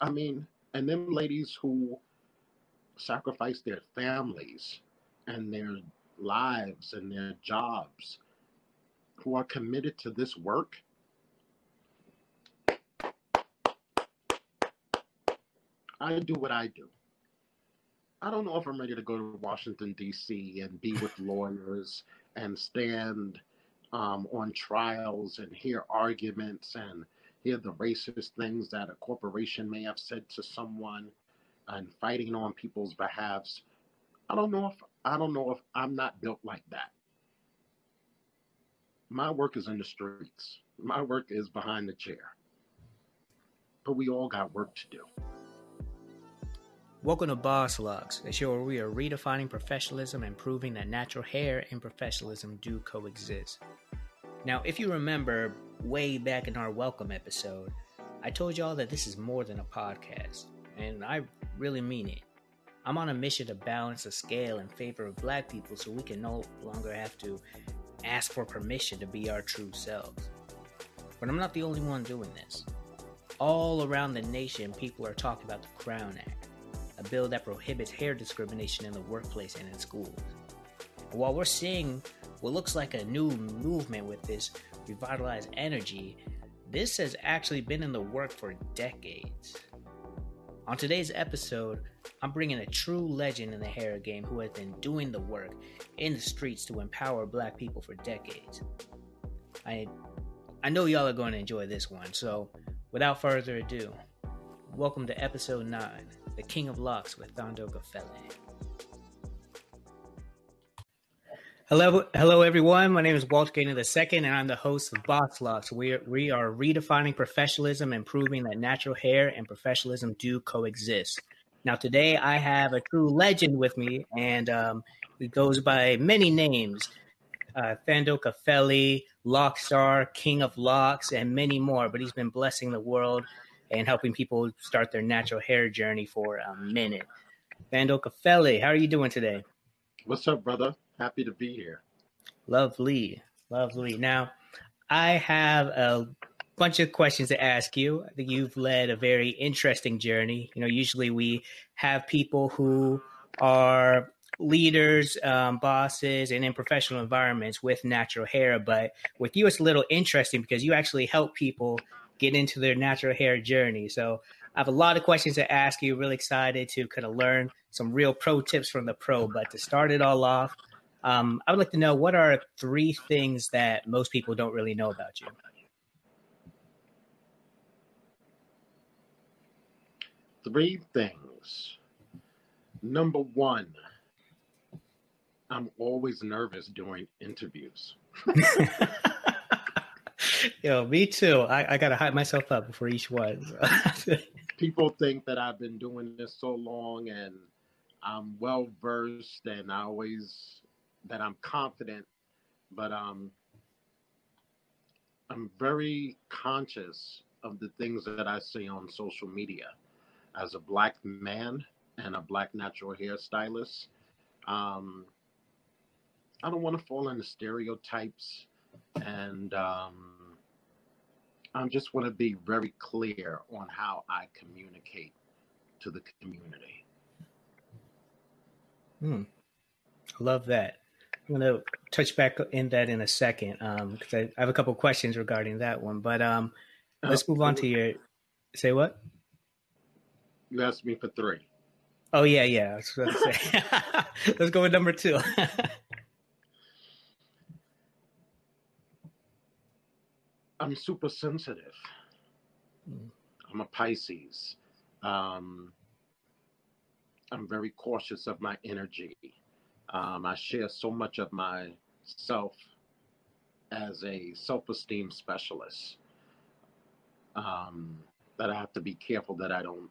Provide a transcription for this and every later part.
I mean, and them ladies who sacrifice their families and their lives and their jobs, who are committed to this work. I do what I do. I don't know if I'm ready to go to Washington, D.C. and be with lawyers and stand um, on trials and hear arguments and hear the racist things that a corporation may have said to someone and fighting on people's behalves. I don't know if I don't know if I'm not built like that. My work is in the streets. My work is behind the chair. But we all got work to do. Welcome to Boss Locks, a show where we are redefining professionalism and proving that natural hair and professionalism do coexist. Now, if you remember way back in our welcome episode, I told y'all that this is more than a podcast, and I really mean it. I'm on a mission to balance the scale in favor of black people so we can no longer have to ask for permission to be our true selves. But I'm not the only one doing this. All around the nation, people are talking about the Crown Act a bill that prohibits hair discrimination in the workplace and in schools. while we're seeing what looks like a new movement with this revitalized energy, this has actually been in the work for decades. On today's episode, I'm bringing a true legend in the hair game who has been doing the work in the streets to empower black people for decades. I I know y'all are going to enjoy this one, so without further ado, welcome to episode 9 the King of Locks with Thando Kafele. Hello, hello everyone. My name is Walt Gaynor II, and I'm the host of Boss Locks. We are, we are redefining professionalism and proving that natural hair and professionalism do coexist. Now, today I have a true legend with me, and um, he goes by many names. Uh, Kafele, Lockstar, King of Locks, and many more. But he's been blessing the world and helping people start their natural hair journey for a minute. Thando Kafele, how are you doing today? What's up, brother? Happy to be here. Lovely, lovely. Now, I have a bunch of questions to ask you. I think you've led a very interesting journey. You know, usually we have people who are leaders, um, bosses, and in professional environments with natural hair. But with you, it's a little interesting because you actually help people get into their natural hair journey. So I have a lot of questions to ask you. Really excited to kind of learn some real pro tips from the pro. But to start it all off, um, I would like to know what are three things that most people don't really know about you. Three things. Number one, I'm always nervous during interviews. Yo, me too. I, I gotta hype myself up before each one. People think that I've been doing this so long and I'm well versed and I always that I'm confident, but um I'm very conscious of the things that I say on social media. As a black man and a black natural hairstylist, um, I don't want to fall into stereotypes and um, I just want to be very clear on how I communicate to the community. Hmm. Love that. I'm going to touch back in that in a second because um, I, I, have a couple questions regarding that one. But um, let's move on to your. Say what? You asked me for three. Oh yeah, yeah. I was going to say. let's go with number two. I'm super sensitive. Mm. I'm a Pisces. Um, I'm very cautious of my energy. Um, I share so much of myself as a self esteem specialist um, that I have to be careful that I don't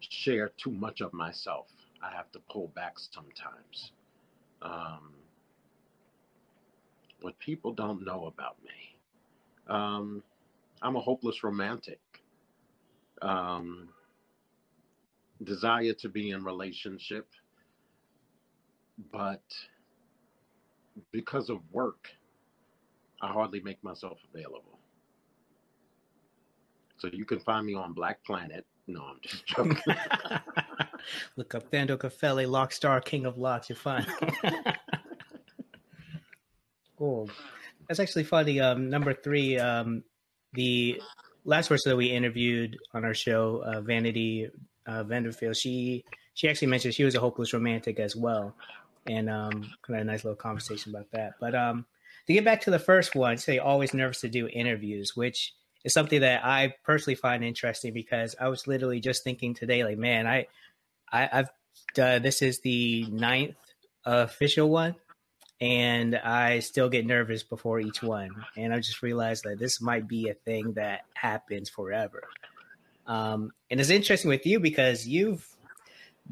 share too much of myself. I have to pull back sometimes. Um, what people don't know about me um, I'm a hopeless romantic. Um, desire to be in relationship, but because of work, I hardly make myself available. So you can find me on Black Planet. No, I'm just joking. Look up Thando Kafele, Lockstar, King of Locks. You're fine. cool. That's actually funny. Um, number three, um, the last person that we interviewed on our show, uh, Vanity uh, Vanderfield, she she actually mentioned she was a hopeless romantic as well, and um, kind of a nice little conversation about that. But um, to get back to the first one, say always nervous to do interviews, which is something that I personally find interesting because I was literally just thinking today, like, man, I, I have uh, this is the ninth official one, and I still get nervous before each one, and I just realized that this might be a thing that happens forever. Um, and it's interesting with you because you've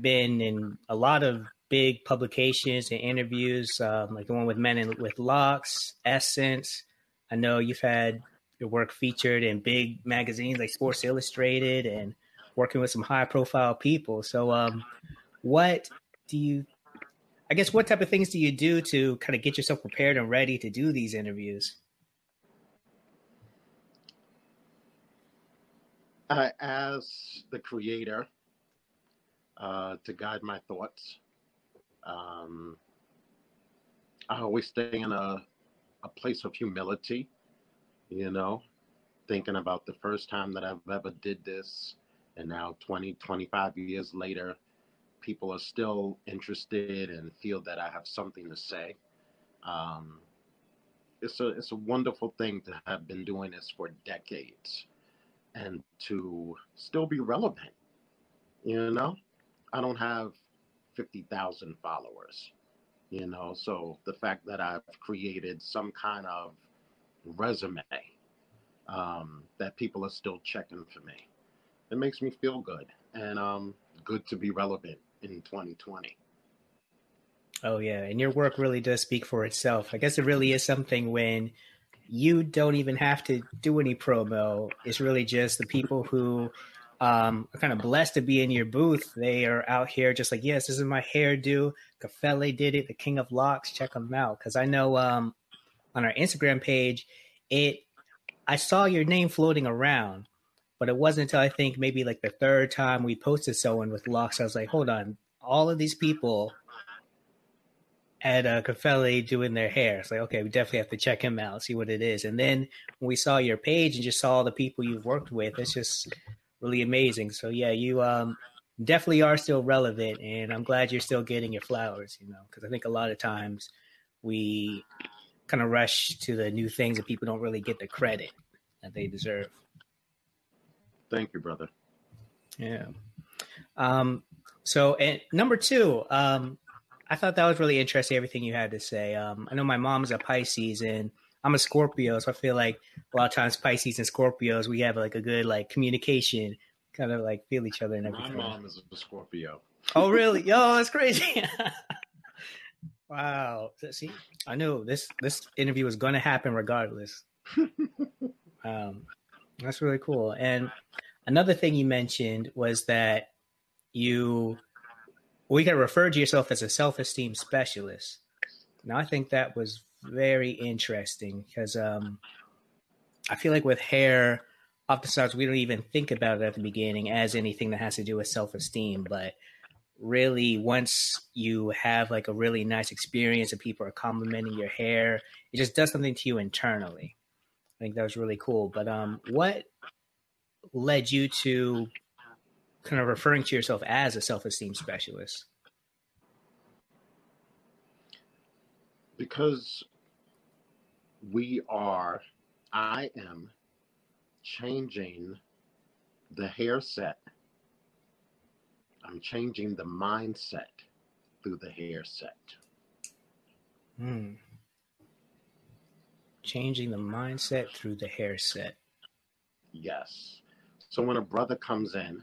been in a lot of big publications and interviews, um, like the one with Men and with Locks, Essence. I know you've had your work featured in big magazines like Sports Illustrated and working with some high profile people. So, um, what do you, I guess, what type of things do you do to kind of get yourself prepared and ready to do these interviews? I ask the creator uh, to guide my thoughts. Um, I always stay in a, a place of humility, you know, thinking about the first time that I've ever did this. And now 20, 25 years later, people are still interested and feel that I have something to say. Um, it's a it's a wonderful thing to have been doing this for decades and to still be relevant. You know, I don't have 50,000 followers, you know. So the fact that I've created some kind of resume um, that people are still checking for me, it makes me feel good and um, good to be relevant in 2020. Oh, yeah. And your work really does speak for itself. I guess it really is something when you don't even have to do any promo. It's really just the people who um, are kind of blessed to be in your booth. They are out here just like, yes, this is my hairdo. Kafele did it. The King of Locks. Check them out. Because I know um, on our Instagram page, it I saw your name floating around, but it wasn't until I think maybe like the third time we posted someone with locks. I was like, hold on, all of these people at uh, Kafele doing their hair. It's like, okay, we definitely have to check him out, see what it is. And then when we saw your page and just saw all the people you've worked with, it's just really amazing. So yeah, you um, definitely are still relevant, and I'm glad you're still getting your flowers. You know, because I think a lot of times we kind of rush to the new things and people don't really get the credit that they deserve. Thank you, brother. Yeah. Um, so, and number two, um, I thought that was really interesting. Everything you had to say. Um, I know my mom's a Pisces and I'm a Scorpio, so I feel like a lot of times Pisces and Scorpios we have like a good like communication, kind of like feel each other and everything. My mom is a Scorpio. Oh, really? Yo, that's crazy. wow. See, I knew this this interview was going to happen regardless. um, that's really cool. And another thing you mentioned was that you we can refer to yourself as a self-esteem specialist. Now, I think that was very interesting because um, I feel like with hair, oftentimes we don't even think about it at the beginning as anything that has to do with self-esteem, but really once you have like a really nice experience and people are complimenting your hair, it just does something to you internally. I think that was really cool. But um, what led you to kind of referring to yourself as a self-esteem specialist? Because we are, I am changing the hair set. I'm changing the mindset through the hair set. Hmm. Changing the mindset through the hair set. Yes. So when a brother comes in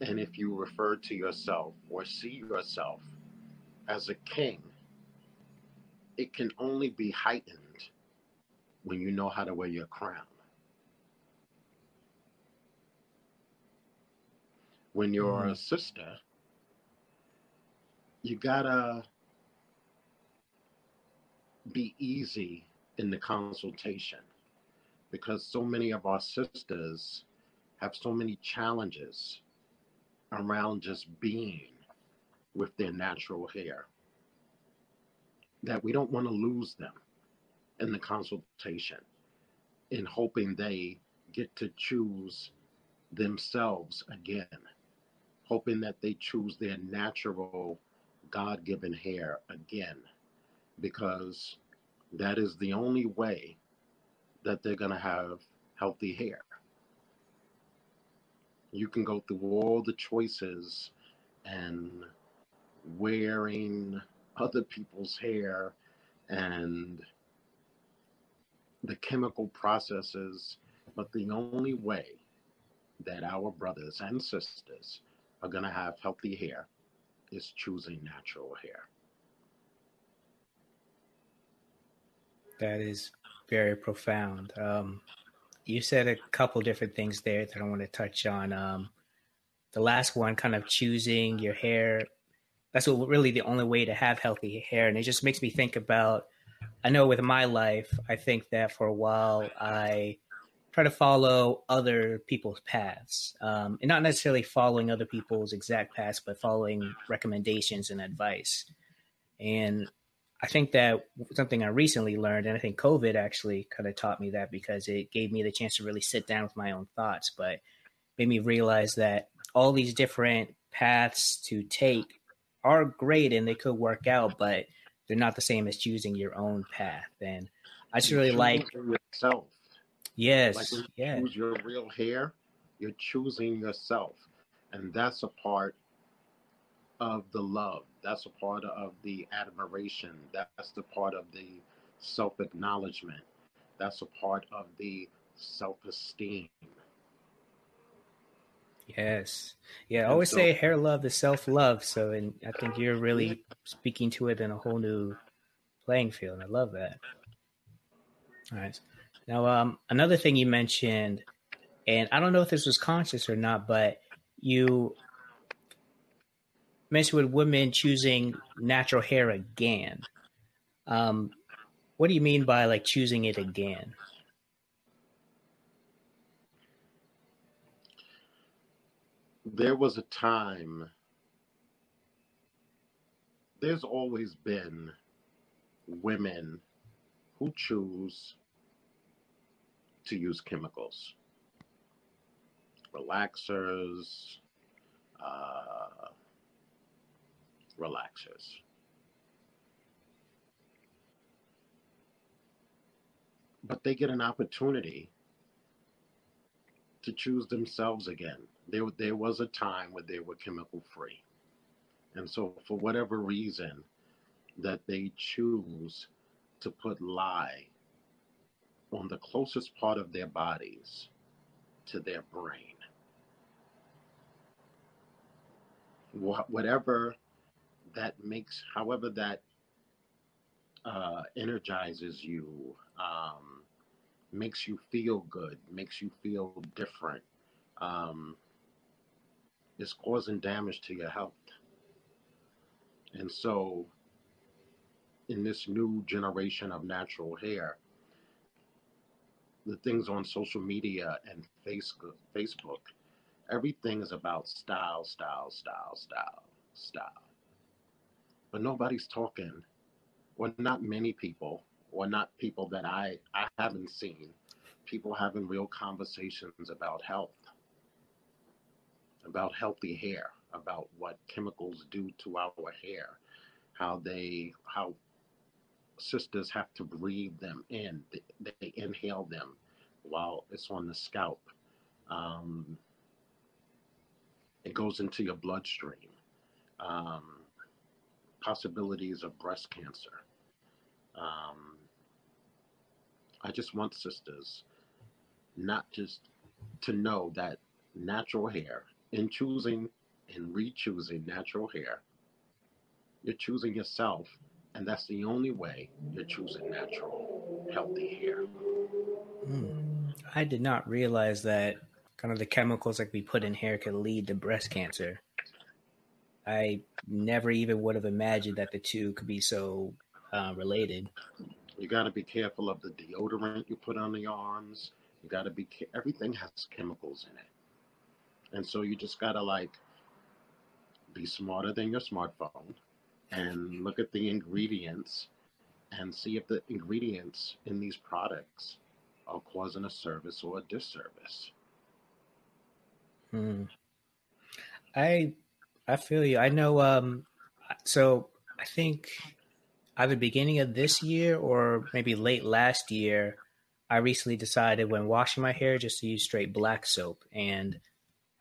and if you refer to yourself or see yourself as a king, it can only be heightened when you know how to wear your crown. When you're mm-hmm. a sister, you gotta be easy in the consultation. because so many of our sisters have so many challenges around just being with their natural hair that we don't want to lose them in the consultation in hoping they get to choose themselves again, hoping that they choose their natural God given hair again, because that is the only way that they're going to have healthy hair. You can go through all the choices and wearing other people's hair and the chemical processes, but the only way that our brothers and sisters are going to have healthy hair is choosing natural hair. That is very profound. Um, you said a couple different things there that I want to touch on. Um, the last one, kind of choosing your hair. That's what, really the only way to have healthy hair, and it just makes me think about. I know with my life, I think that for a while I try to follow other people's paths, um, and not necessarily following other people's exact paths, but following recommendations and advice. And I think that something I recently learned, and I think COVID actually kind of taught me that because it gave me the chance to really sit down with my own thoughts, but made me realize that all these different paths to take are great and they could work out, but they're not the same as choosing your own path. And I just really like yourself. Yes. Like you yeah. choose your real hair, you're choosing yourself. And that's a part of the love. That's a part of the admiration. That's the part of the self acknowledgement. That's a part of the self esteem. Yes. Yeah. I always so, say hair love is self love. So, and I think you're really speaking to it in a whole new playing field. And I love that. All right. Now, um, another thing you mentioned, and I don't know if this was conscious or not, but you mentioned with women choosing natural hair again. Um, what do you mean by like choosing it again? There was a time, there's always been women who choose to use chemicals, relaxers, uh, relaxers. But they get an opportunity to choose themselves again. There, there was a time where they were chemical free. And so, for whatever reason, that they choose to put lye on the closest part of their bodies to their brain. Whatever that makes, however, that uh, energizes you, um, makes you feel good, makes you feel different, um, is causing damage to your health. And so, in this new generation of natural hair, the things on social media and Facebook, Facebook, everything is about style, style, style, style, style but nobody's talking, or not many people, or not people that I, I haven't seen, people having real conversations about health, about healthy hair, about what chemicals do to our hair, how they, how sisters have to breathe them in, they, they inhale them while it's on the scalp. Um, it goes into your bloodstream. Um, possibilities of breast cancer. Um, I just want sisters not just to know that natural hair, in choosing and re-choosing natural hair, you're choosing yourself, and that's the only way you're choosing natural, healthy hair. Mm. I did not realize that kind of the chemicals that we put in hair could lead to breast cancer. I never even would have imagined that the two could be so uh, related. You got to be careful of the deodorant you put on the arms. You got to be, everything has chemicals in it. And so you just got to like be smarter than your smartphone and look at the ingredients and see if the ingredients in these products are causing a service or a disservice. Hmm. I I feel you. I know. Um, so I think either beginning of this year or maybe late last year, I recently decided when washing my hair just to use straight black soap, and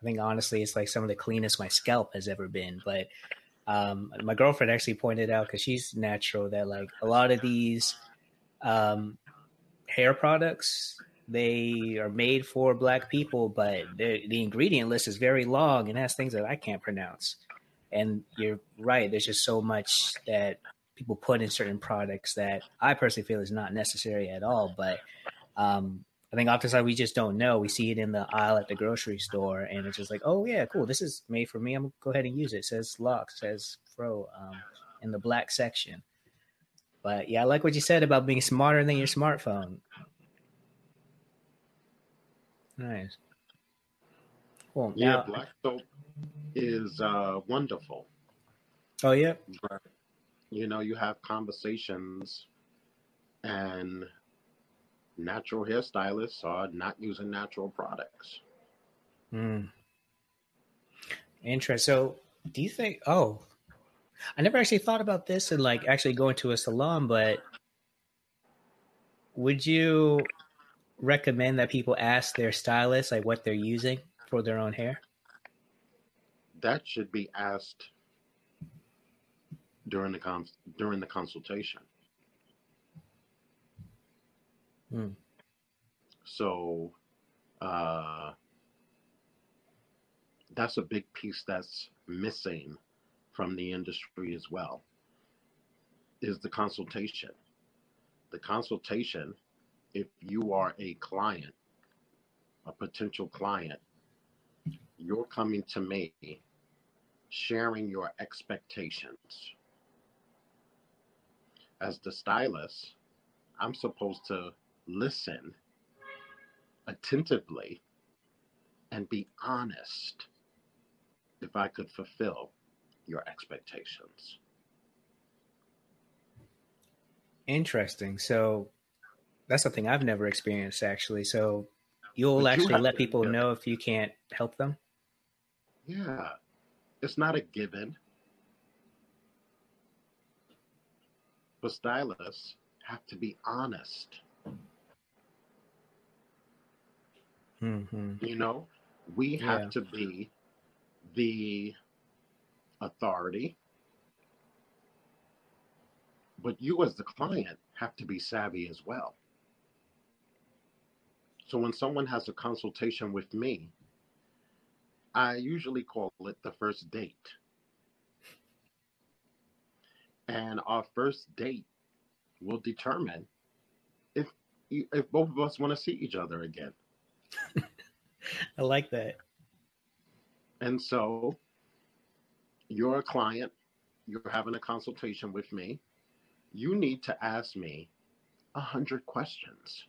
I think honestly, it's like some of the cleanest my scalp has ever been. But um, my girlfriend actually pointed out because she's natural that like a lot of these um, hair products they are made for black people, but the ingredient list is very long and has things that I can't pronounce. And you're right. There's just so much that people put in certain products that I personally feel is not necessary at all. But um, I think oftentimes we just don't know. We see it in the aisle at the grocery store, and it's just like, oh yeah, cool. This is made for me. I'm gonna go ahead and use it. it says Lux, says Fro um, in the black section. But yeah, I like what you said about being smarter than your smartphone. Nice. Cool. Yeah, now, black soap is uh, wonderful. Oh yeah. But, you know, you have conversations and natural hairstylists are not using natural products. Hmm. Interesting. So, do you think? Oh, I never actually thought about this and like actually going to a salon, but would you recommend that people ask their stylist like what they're using for their own hair? That should be asked during the con- during the consultation. Hmm. So uh, that's a big piece that's missing from the industry as well is the consultation. The consultation, if you are a client, a potential client, you're coming to me sharing your expectations. As the stylist, I'm supposed to listen attentively and be honest if I could fulfill your expectations. Interesting. So that's something I've never experienced actually. So you'll but actually you let people know if you can't help them? Yeah. It's not a given. But stylists have to be honest. Mm-hmm. You know, we have yeah. to be the authority, but you as the client have to be savvy as well. So when someone has a consultation with me, I usually call it the first date. And our first date will determine if if both of us want to see each other again. I like that. And so you're a client, you're having a consultation with me. You need to ask me a hundred questions.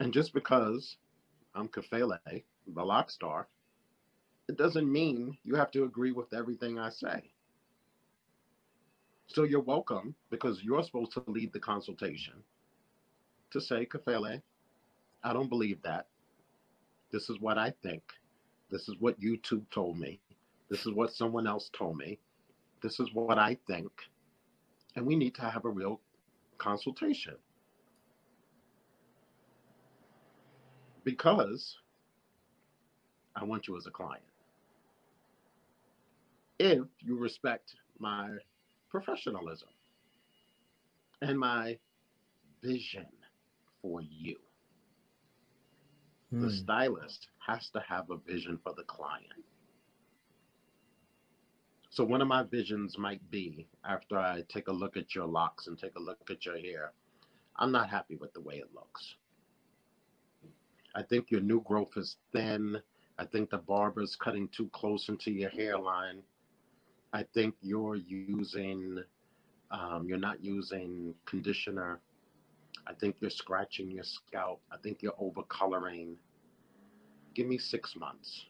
And just because I'm Kafele, the lock star, it doesn't mean you have to agree with everything I say. So you're welcome because you're supposed to lead the consultation to say, Kafele, I don't believe that. This is what I think. This is what YouTube told me. This is what someone else told me. This is what I think. And we need to have a real consultation. Because I want you as a client. If you respect my professionalism and my vision for you. The hmm. stylist has to have a vision for the client. So, one of my visions might be after I take a look at your locks and take a look at your hair, I'm not happy with the way it looks. I think your new growth is thin. I think the barber is cutting too close into your hairline. I think you're using, um, you're not using conditioner I think you're scratching your scalp. I think you're over coloring. Give me six months.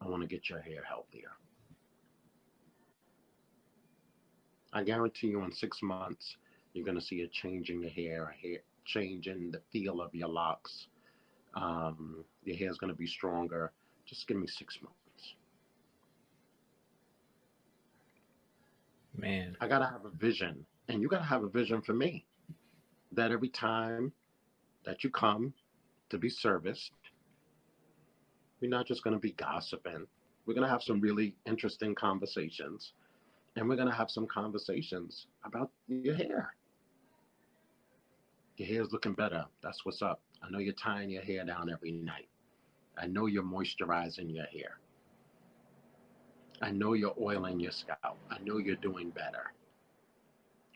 I want to get your hair healthier. I guarantee you in six months, you're going to see a change in your hair, hair change in the feel of your locks. Um, your hair is going to be stronger. Just give me six months. Man. I got to have a vision, and you got to have a vision for me that every time that you come to be serviced, we're not just going to be gossiping. We're going to have some really interesting conversations, and we're going to have some conversations about your hair. Your hair's looking better. That's what's up. I know you're tying your hair down every night. I know you're moisturizing your hair. I know you're oiling your scalp. I know you're doing better.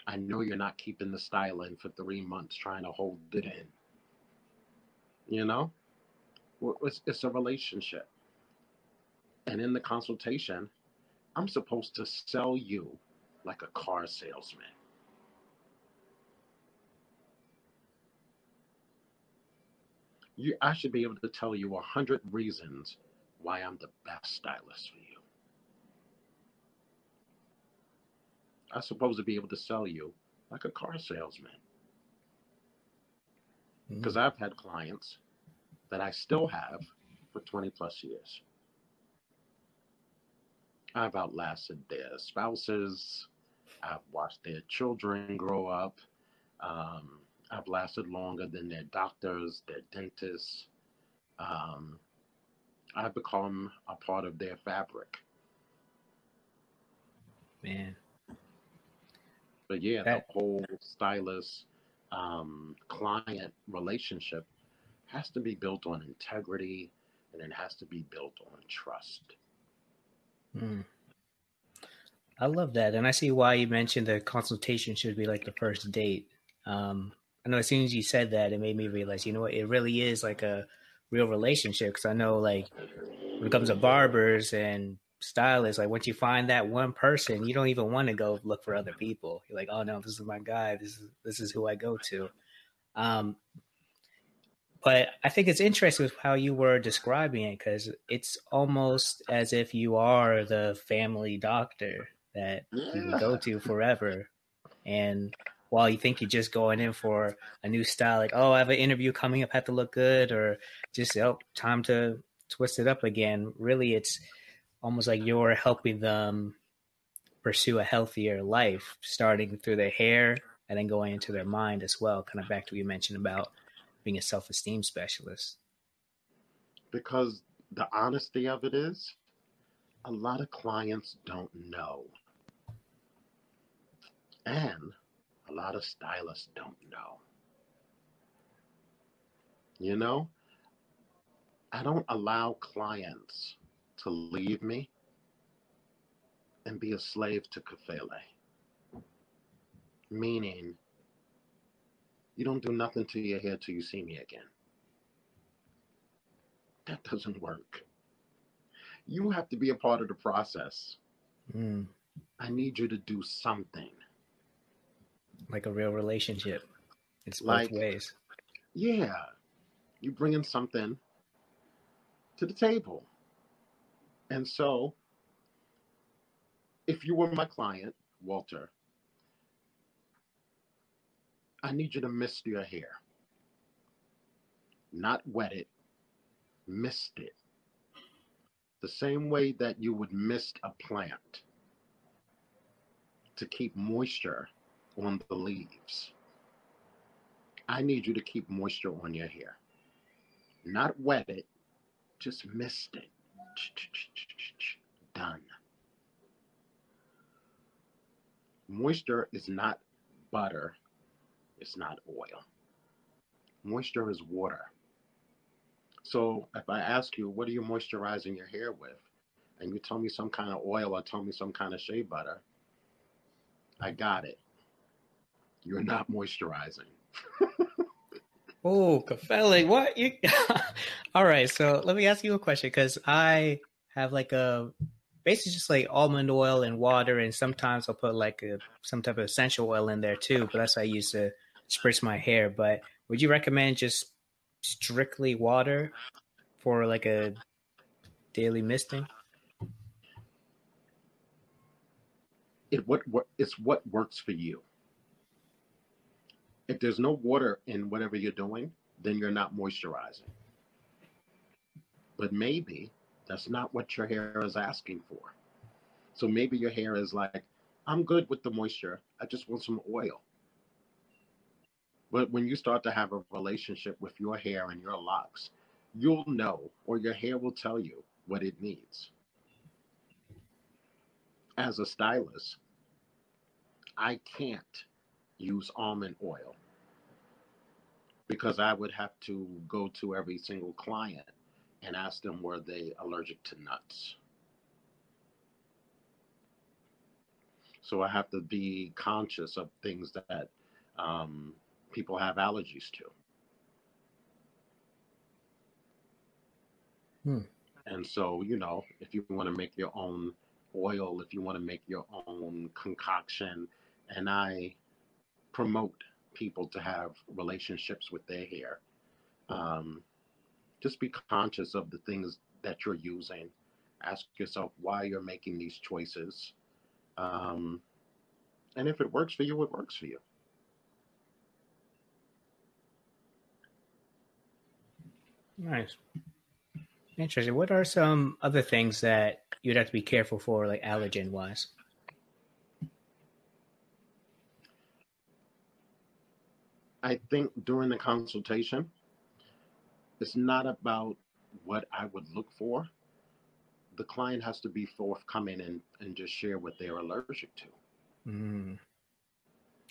I know you're not keeping the style in for three months trying to hold it in. You know, it's, it's a relationship. And in the consultation, I'm supposed to sell you like a car salesman. You, I should be able to tell you a hundred reasons why I'm the best stylist for you. I'm supposed to be able to sell you like a car salesman. Because mm-hmm. I've had clients that I still have for 20 plus years. I've outlasted their spouses. I've watched their children grow up. Um, I've lasted longer than their doctors, their dentists. Um, I've become a part of their fabric. Man, but yeah, that, the whole stylist um, client relationship has to be built on integrity and it has to be built on trust. Mm. I love that. And I see why you mentioned the consultation should be like the first date. Um, I know as soon as you said that, it made me realize, you know what, it really is like a real relationship. Cause I know like when it comes to barbers and stylists, like once you find that one person, you don't even want to go look for other people. You're like, oh no, this is my guy. This is this is who I go to. Um, but I think it's interesting with how you were describing it because it's almost as if you are the family doctor that you go to forever. And while you think you're just going in for a new style, like, oh, I have an interview coming up, have to look good, or just, oh, time to twist it up again. Really, it's almost like you're helping them pursue a healthier life, starting through their hair and then going into their mind as well. Kind of back to what you mentioned about being a self esteem specialist. Because the honesty of it is, a lot of clients don't know. And a lot of stylists don't know. You know, I don't allow clients to leave me and be a slave to Kafele. Meaning, you don't do nothing to your hair till you see me again. That doesn't work. You have to be a part of the process. Mm. I need you to do something. Like a real relationship. It's both like, ways. Yeah. You bring in something to the table. And so, if you were my client, Walter, I need you to mist your hair. Not wet it, mist it. The same way that you would mist a plant to keep moisture on the leaves. I need you to keep moisture on your hair. Not wet it, just mist it. Done. Moisture is not butter, it's not oil. Moisture is water. So if I ask you, what are you moisturizing your hair with? And you tell me some kind of oil or tell me some kind of shea butter, I got it. You're not moisturizing. Oh, Kafele, what? You... All right, so let me ask you a question because I have like a basically just like almond oil and water, and sometimes I'll put like a, some type of essential oil in there too. But that's what I use to spritz my hair. But would you recommend just strictly water for like a daily misting? It what what it's what works for you. If there's no water in whatever you're doing, then you're not moisturizing. But maybe that's not what your hair is asking for. So maybe your hair is like, I'm good with the moisture. I just want some oil. But when you start to have a relationship with your hair and your locks, you'll know, or your hair will tell you what it needs. As a stylist, I can't use almond oil because I would have to go to every single client and ask them were they allergic to nuts. So I have to be conscious of things that um, people have allergies to. Hmm. And so, you know, if you want to make your own oil, if you want to make your own concoction, and I promote people to have relationships with their hair, um, just be conscious of the things that you're using. Ask yourself why you're making these choices. Um, and if it works for you, it works for you. Nice. Interesting. What are some other things that you'd have to be careful for, like allergen wise? I think during the consultation, it's not about what I would look for. The client has to be forthcoming and, and just share what they're allergic to. Mm.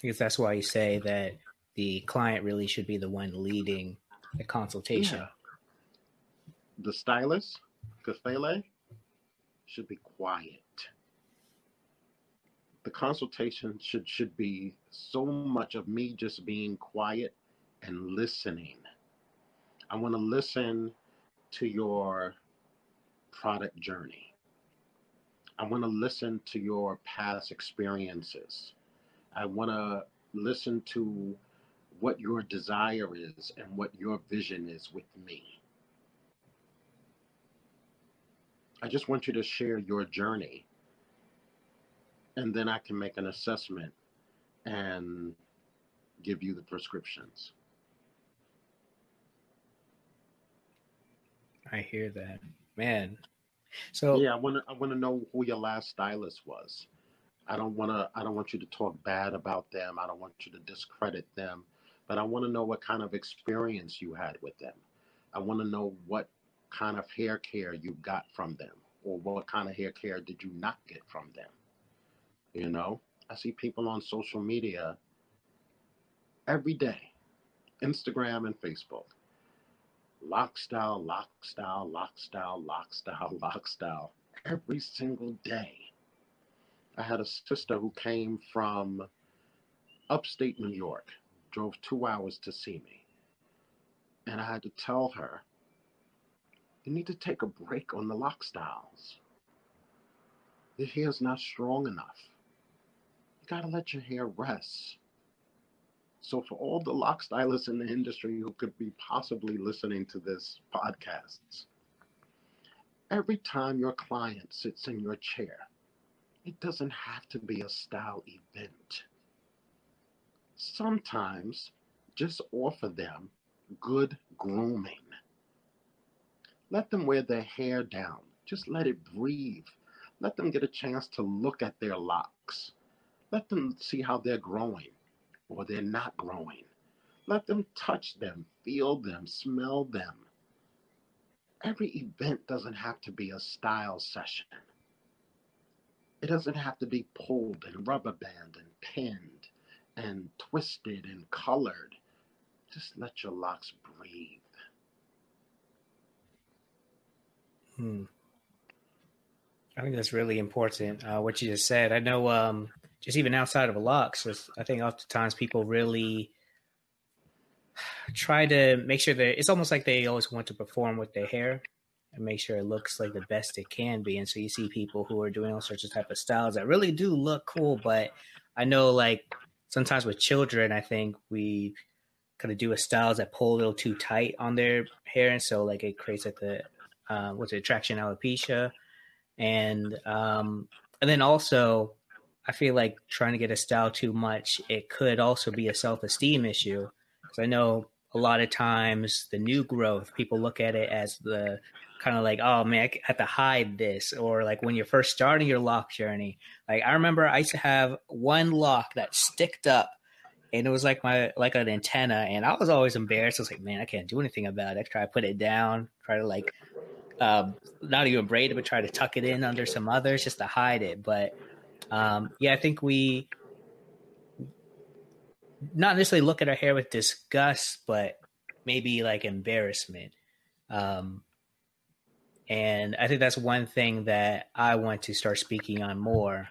I guess that's why you say that the client really should be the one leading the consultation. Yeah the stylist, Kafele, should be quiet. The consultation should should be so much of me just being quiet and listening. I want to listen to your product journey. I want to listen to your past experiences. I want to listen to what your desire is and what your vision is with me. I just want you to share your journey. And then I can make an assessment and give you the prescriptions. I hear that. Man. So Yeah, I wanna I wanna know who your last stylist was. I don't wanna I don't want you to talk bad about them. I don't want you to discredit them. But I wanna know what kind of experience you had with them. I wanna know what kind of hair care you got from them or what kind of hair care did you not get from them you know i see people on social media every day instagram and facebook lock style lock style lock style lock style lock style every single day i had a sister who came from upstate new york drove two hours to see me and i had to tell her you need to take a break on the lock styles. Your hair's not strong enough. Gotta let your hair rest. So, for all the lock stylists in the industry who could be possibly listening to this podcast, every time your client sits in your chair, it doesn't have to be a style event. Sometimes just offer them good grooming. Let them wear their hair down. Just let it breathe. Let them get a chance to look at their locks. Let them see how they're growing or they're not growing. Let them touch them, feel them, smell them. Every event doesn't have to be a style session. It doesn't have to be pulled and rubber band and pinned and twisted and colored. Just let your locks breathe. Hmm. I think that's really important. Uh, what you just said. I know, um, just even outside of a locks, I think oftentimes people really try to make sure that it's almost like they always want to perform with their hair and make sure it looks like the best it can be. And so you see people who are doing all sorts of type of styles that really do look cool, but I know like sometimes with children, I think we kind of do a styles that pull a little too tight on their hair, and so like it creates like the uh, what's it, traction alopecia, and um, and then also I feel like trying to get a style too much, it could also be a self esteem issue. Because I know a lot of times the new growth, people look at it as the kind of like, oh man, I have to hide this. Or like when you're first starting your lock journey. Like I remember I used to have one lock that sticked up and it was like my like an antenna and I was always embarrassed. I was like, man, I can't do anything about it. I try to put it down, try to like um, not even braid it, but try to tuck it in under some others just to hide it. But um, yeah, I think we not necessarily look at our hair with disgust, but maybe like embarrassment. Um, and I think that's one thing that I want to start speaking on more.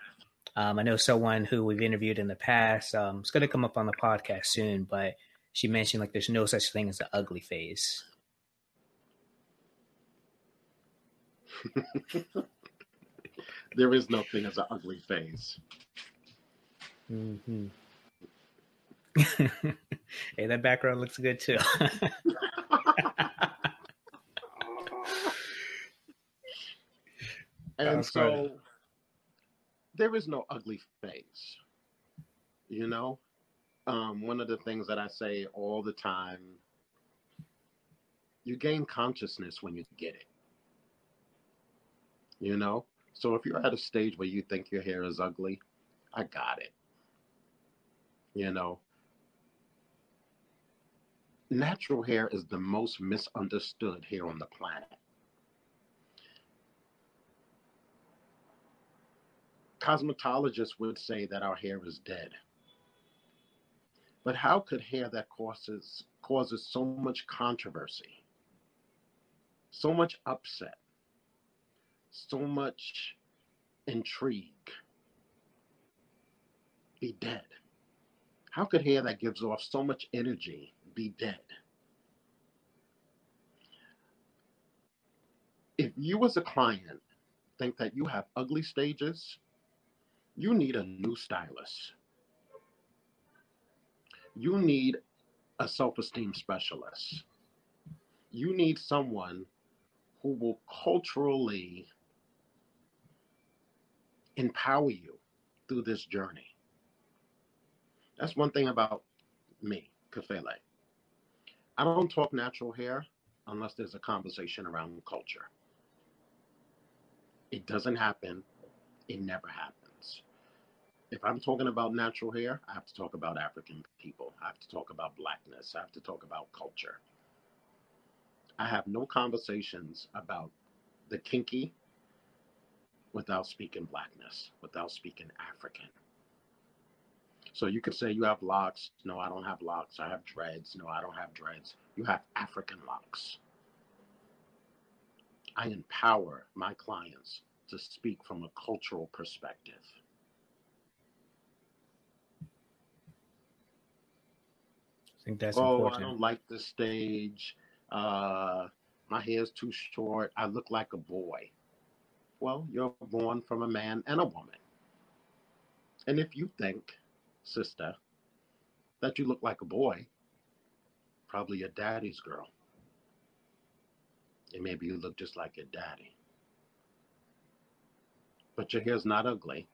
Um, I know someone who we've interviewed in the past. Um, it's going to come up on the podcast soon, but she mentioned like there's no such thing as the ugly phase. there is no thing as an ugly phase. Mm-hmm. hey, that background looks good too. and so funny. there is no ugly phase. You know, um, one of the things that I say all the time you gain consciousness when you get it. You know? So if you're at a stage where you think your hair is ugly, I got it. You know? Natural hair is the most misunderstood hair on the planet. Cosmetologists would say that our hair is dead. But how could hair that causes causes so much controversy, so much upset, so much intrigue be dead? How could hair that gives off so much energy be dead? If you, as a client, think that you have ugly stages, you need a new stylist. You need a self esteem specialist. You need someone who will culturally empower you through this journey. That's one thing about me, Kafele. I don't talk natural hair unless there's a conversation around culture. It doesn't happen. It never happens. If I'm talking about natural hair, I have to talk about African people. I have to talk about blackness. I have to talk about culture. I have no conversations about the kinky without speaking blackness, without speaking African. So you could say you have locks. No, I don't have locks. I have dreads. No, I don't have dreads. You have African locks. I empower my clients to speak from a cultural perspective. I think that's oh, important. I don't like the stage. Uh, my hair's too short. I look like a boy. Well, you're born from a man and a woman. And if you think, sister, that you look like a boy, probably your daddy's girl. And maybe you look just like your daddy. But your hair's not ugly.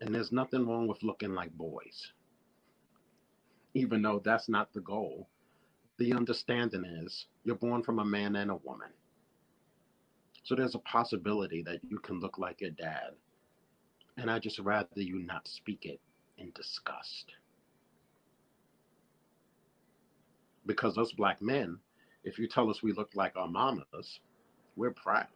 And there's nothing wrong with looking like boys. Even though that's not the goal, the understanding is you're born from a man and a woman. So there's a possibility that you can look like your dad. And I just rather you not speak it in disgust. Because us black men, if you tell us we look like our mamas, we're proud.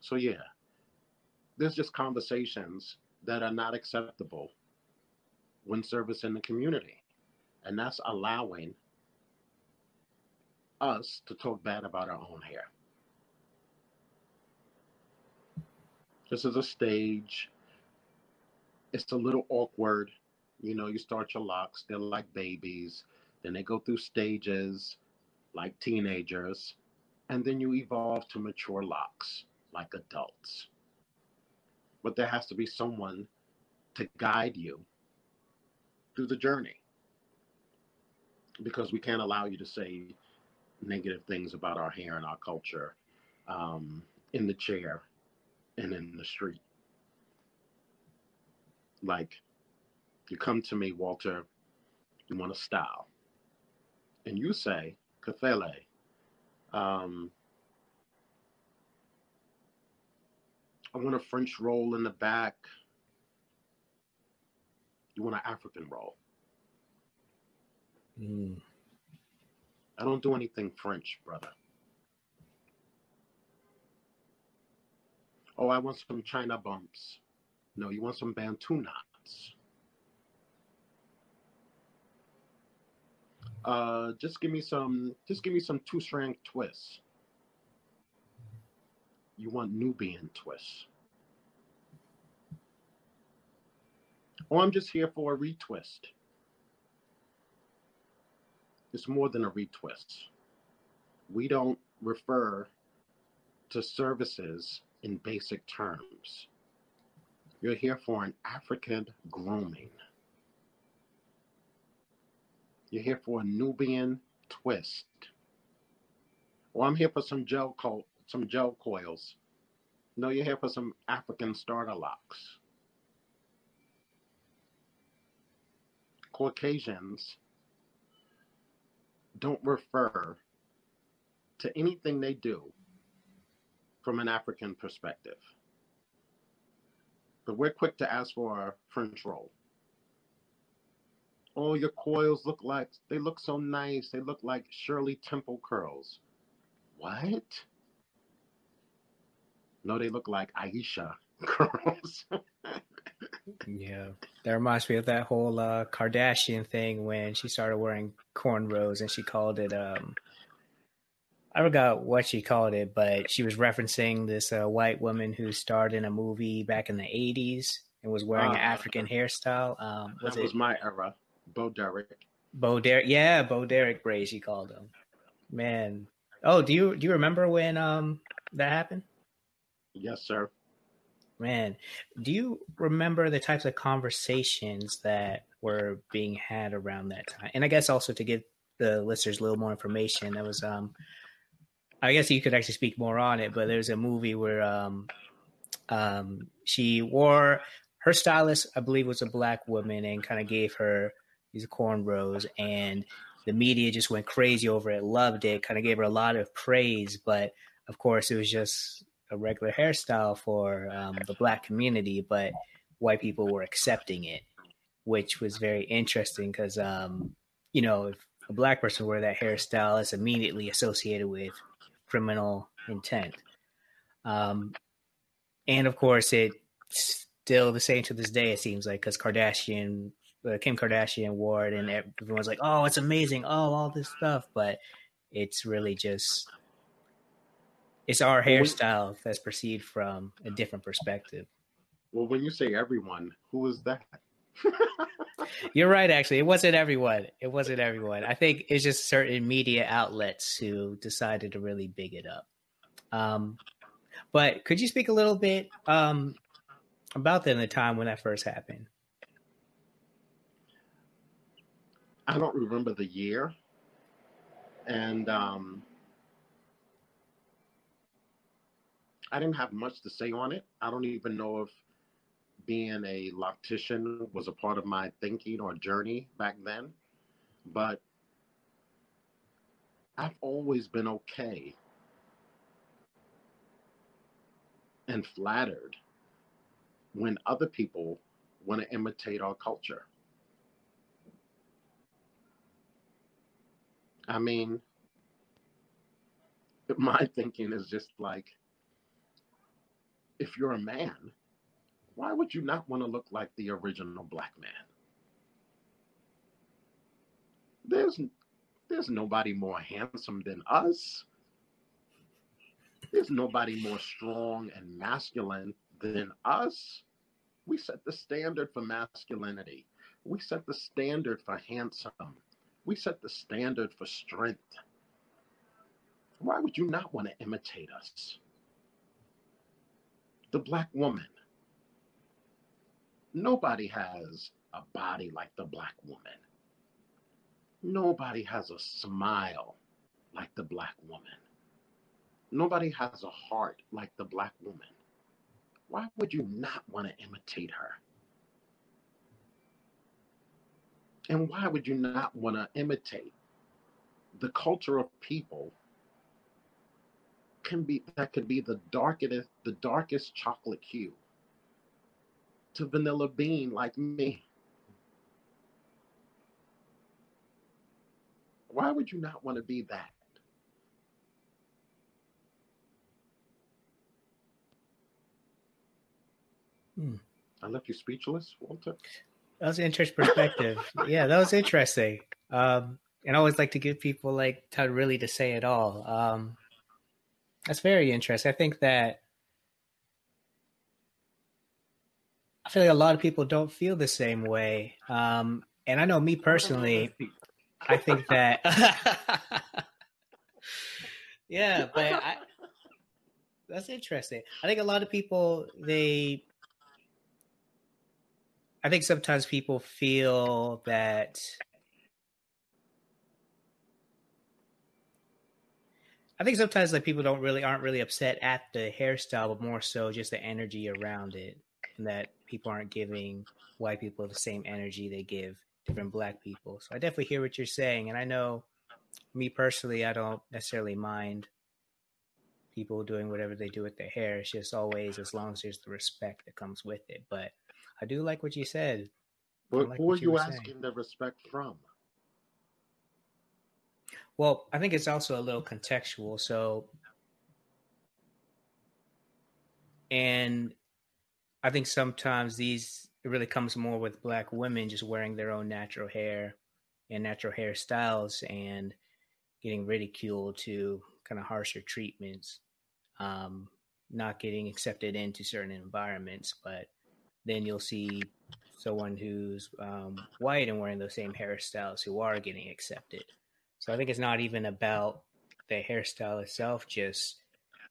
So, yeah, there's just conversations that are not acceptable when service in the community. And that's allowing us to talk bad about our own hair. This is a stage. It's a little awkward. You know, you start your locks, they're like babies. Then they go through stages like teenagers. And then you evolve to mature locks. like adults. But there has to be someone to guide you through the journey because we can't allow you to say negative things about our hair and our culture um, in the chair and in the street. Like, you come to me, Walter, you want a style. And you say, Kafele, um, I want a French roll in the back. You want an African roll. Mm. I don't do anything French, brother. Oh, I want some China bumps. No, you want some Bantu knots. Uh, just give me some. Just give me some two strand twists. You want Nubian twists. Oh, I'm just here for a retwist. It's more than a retwist. We don't refer to services in basic terms. You're here for an African grooming. You're here for a Nubian twist. Or I'm here for some gel co- some gel coils. No, you're here for some African starter locks. Caucasians don't refer to anything they do from an African perspective. But we're quick to ask for a French roll. Oh, your coils look like, they look so nice. They look like Shirley Temple curls. What? No, they look like Aisha curls. yeah. That reminds me of that whole uh, Kardashian thing when she started wearing cornrows and she called it um, I forgot what she called it, but she was referencing this uh, white woman who starred in a movie back in the '80s and was wearing uh, an African hairstyle. Um, was that it? was my era. Bo Derek. Bo Derek, yeah, Bo Derek braids. She called him. Man, oh, do you do you remember when um that happened? Yes, sir. Man, do you remember the types of conversations that were being had around that time? And I guess also to give the listeners a little more information, that was um I guess you could actually speak more on it, but there's a movie where um, um, she wore her stylist, I believe, was a black woman, and kind of gave her these cornrows, and the media just went crazy over it, loved it, kind of gave her a lot of praise, but of course, it was just a regular hairstyle for um, the black community, but white people were accepting it, which was very interesting because, um, you know, if a black person wore that hairstyle, it's immediately associated with criminal intent. Um, and of course, it's still the same to this day. It seems like because Kardashian, uh, Kim Kardashian wore it, and everyone's like, "Oh, it's amazing! Oh, all this stuff," but it's really just it's our hairstyle that's perceived from a different perspective. Well, when you say everyone, who is that? You're right. Actually, it wasn't everyone. It wasn't everyone. I think it's just certain media outlets who decided to really big it up. Um, but could you speak a little bit um, about then the time when that first happened? I don't remember the year, and um, I didn't have much to say on it. I don't even know if being a loctician was a part of my thinking or journey back then, but I've always been okay and flattered when other people want to imitate our culture. I mean, my thinking is just like if you're a man, why would you not want to look like the original black man? There's there's nobody more handsome than us. There's nobody more strong and masculine than us. We set the standard for masculinity. We set the standard for handsome. We set the standard for strength. Why would you not want to imitate us? The black woman. Nobody has a body like the black woman. Nobody has a smile like the black woman. Nobody has a heart like the black woman. Why would you not want to imitate her? And why would you not want to imitate the culture of people can be that could be the darkest the darkest chocolate hue to vanilla bean like me. Why would you not want to be that? Hmm. I left you speechless, Walter. That was an interesting perspective. yeah, that was interesting. Um, and I always like to give people like to really to say it all. Um, that's very interesting. I think that I feel like a lot of people don't feel the same way. Um, and I know me personally, I think that yeah, but I, that's interesting. I think a lot of people they I think sometimes people feel that I think sometimes like people don't really aren't really upset at the hairstyle, but more so just the energy around it, and that people aren't giving white people the same energy they give different black people. So I definitely hear what you're saying, and I know me personally, I don't necessarily mind people doing whatever they do with their hair. It's just always as long as there's the respect that comes with it. But I do like what you said. But like who are you, asking saying. the respect from? Well, I think it's also a little contextual. So, and I think sometimes these it really comes more with black women just wearing their own natural hair and natural hairstyles and getting ridiculed to kind of harsher treatments, um, not getting accepted into certain environments, but then you'll see someone who's um, white and wearing those same hairstyles who are getting accepted. So I think it's not even about the hairstyle itself, just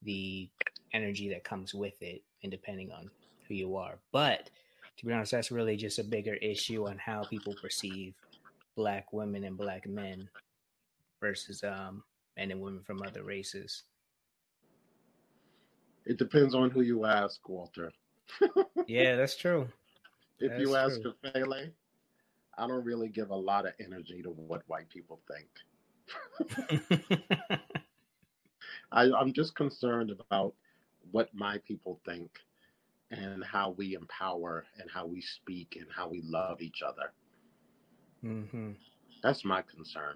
the energy that comes with it, and depending on who you are. But to be honest, that's really just a bigger issue on how people perceive black women and black men versus um, men and women from other races. It depends on who you ask, Walter yeah, that's true. If that's you ask true. Fele, I don't really give a lot of energy to what white people think. I, I'm just concerned about what my people think and how we empower and how we speak and how we love each other. Mm-hmm. That's my concern.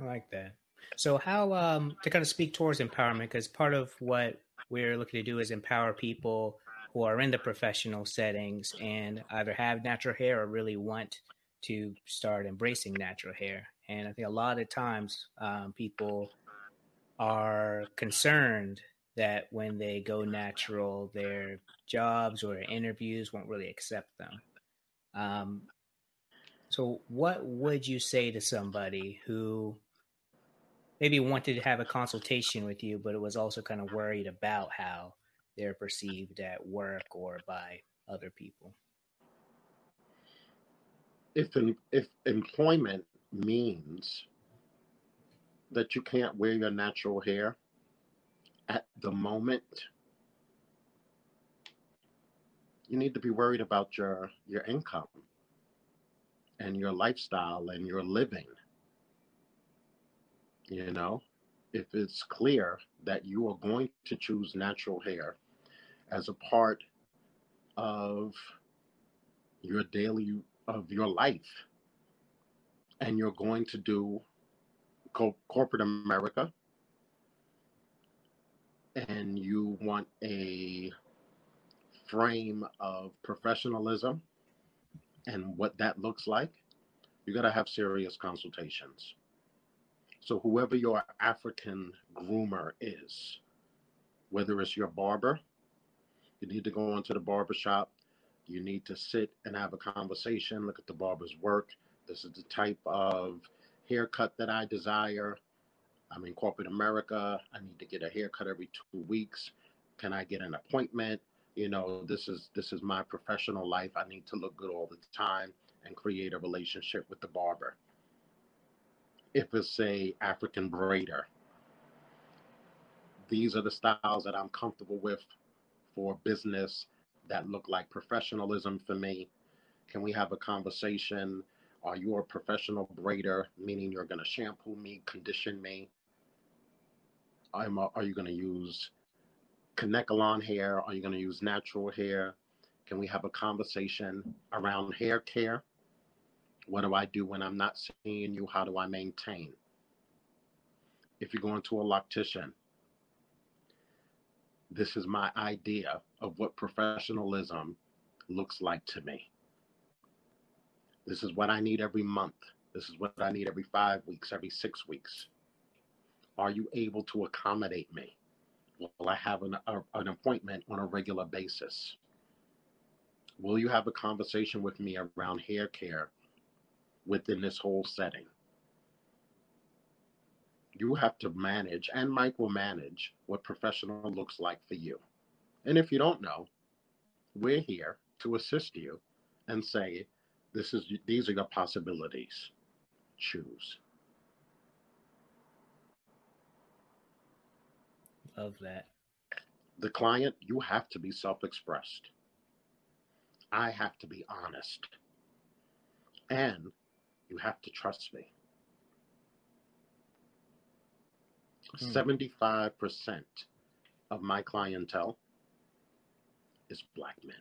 I like that. So, how um, to kind of speak towards empowerment? Because part of what we're looking to do is empower people who are in the professional settings and either have natural hair or really want to start embracing natural hair. And I think a lot of times um, people are concerned that when they go natural, their jobs or interviews won't really accept them. Um, so, what would you say to somebody who maybe wanted to have a consultation with you, but it was also kind of worried about how they're perceived at work or by other people. If if employment means that you can't wear your natural hair at the moment, you need to be worried about your your income and your lifestyle and your living. You know, if it's clear that you are going to choose natural hair as a part of your daily of your life and you're going to do co- corporate america and you want a frame of professionalism and what that looks like you got to have serious consultations so whoever your african groomer is whether it's your barber you need to go into the barber shop. You need to sit and have a conversation, look at the barber's work. This is the type of haircut that I desire. I'm in corporate America. I need to get a haircut every two weeks. can I get an appointment? You know, this is this is my professional life. I need to look good all the time and create a relationship with the barber. If it's a African braider, these are the styles that I'm comfortable with for business that look like professionalism for me. Can we have a conversation? Are you a professional braider, meaning you're going to shampoo me, condition me? I'm a, are you going to use Kanekalon hair? Are you going to use natural hair? Can we have a conversation around hair care? What do I do when I'm not seeing you? How do I maintain? If you're going to a loctician, this is my idea of what professionalism looks like to me. This is what I need every month. This is what I need every five weeks, every six weeks. Are you able to accommodate me? Will I have an, a, an appointment on a regular basis? Will you have a conversation with me around hair care within this whole setting? you have to manage and micromanage what professional looks like for you. And if you don't know, we're here to assist you and say, this is these are your possibilities. Choose. Love that. The client, you have to be self-expressed. I have to be honest. And you have to trust me. 75% hmm. of my clientele is black men.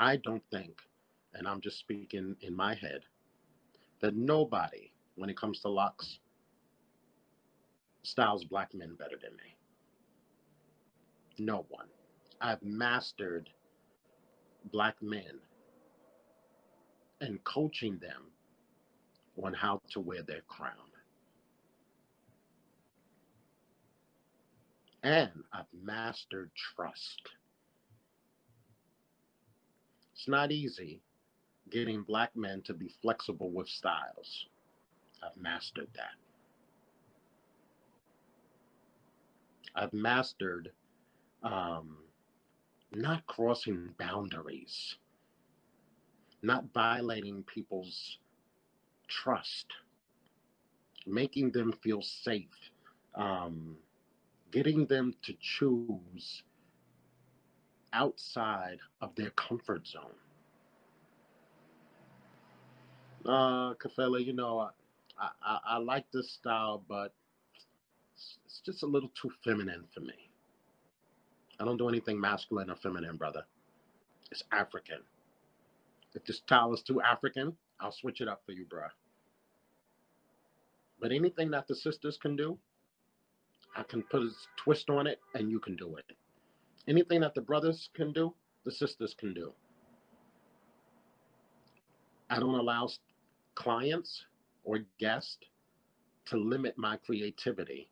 I don't think, and I'm just speaking in my head, that nobody, when it comes to locks, styles black men better than me. No one. I've mastered black men and coaching them on how to wear their crown. And I've mastered trust. It's not easy getting black men to be flexible with styles. I've mastered that. I've mastered um, not crossing boundaries, not violating people's trust, making them feel safe, um, getting them to choose outside of their comfort zone. Uh, Kafele, you know, I, I, I like this style, but it's just a little too feminine for me. I don't do anything masculine or feminine, brother. It's African. If this style is too African, I'll switch it up for you, bruh. But anything that the sisters can do, I can put a twist on it and you can do it. Anything that the brothers can do, the sisters can do. I don't allow clients or guests to limit my creativity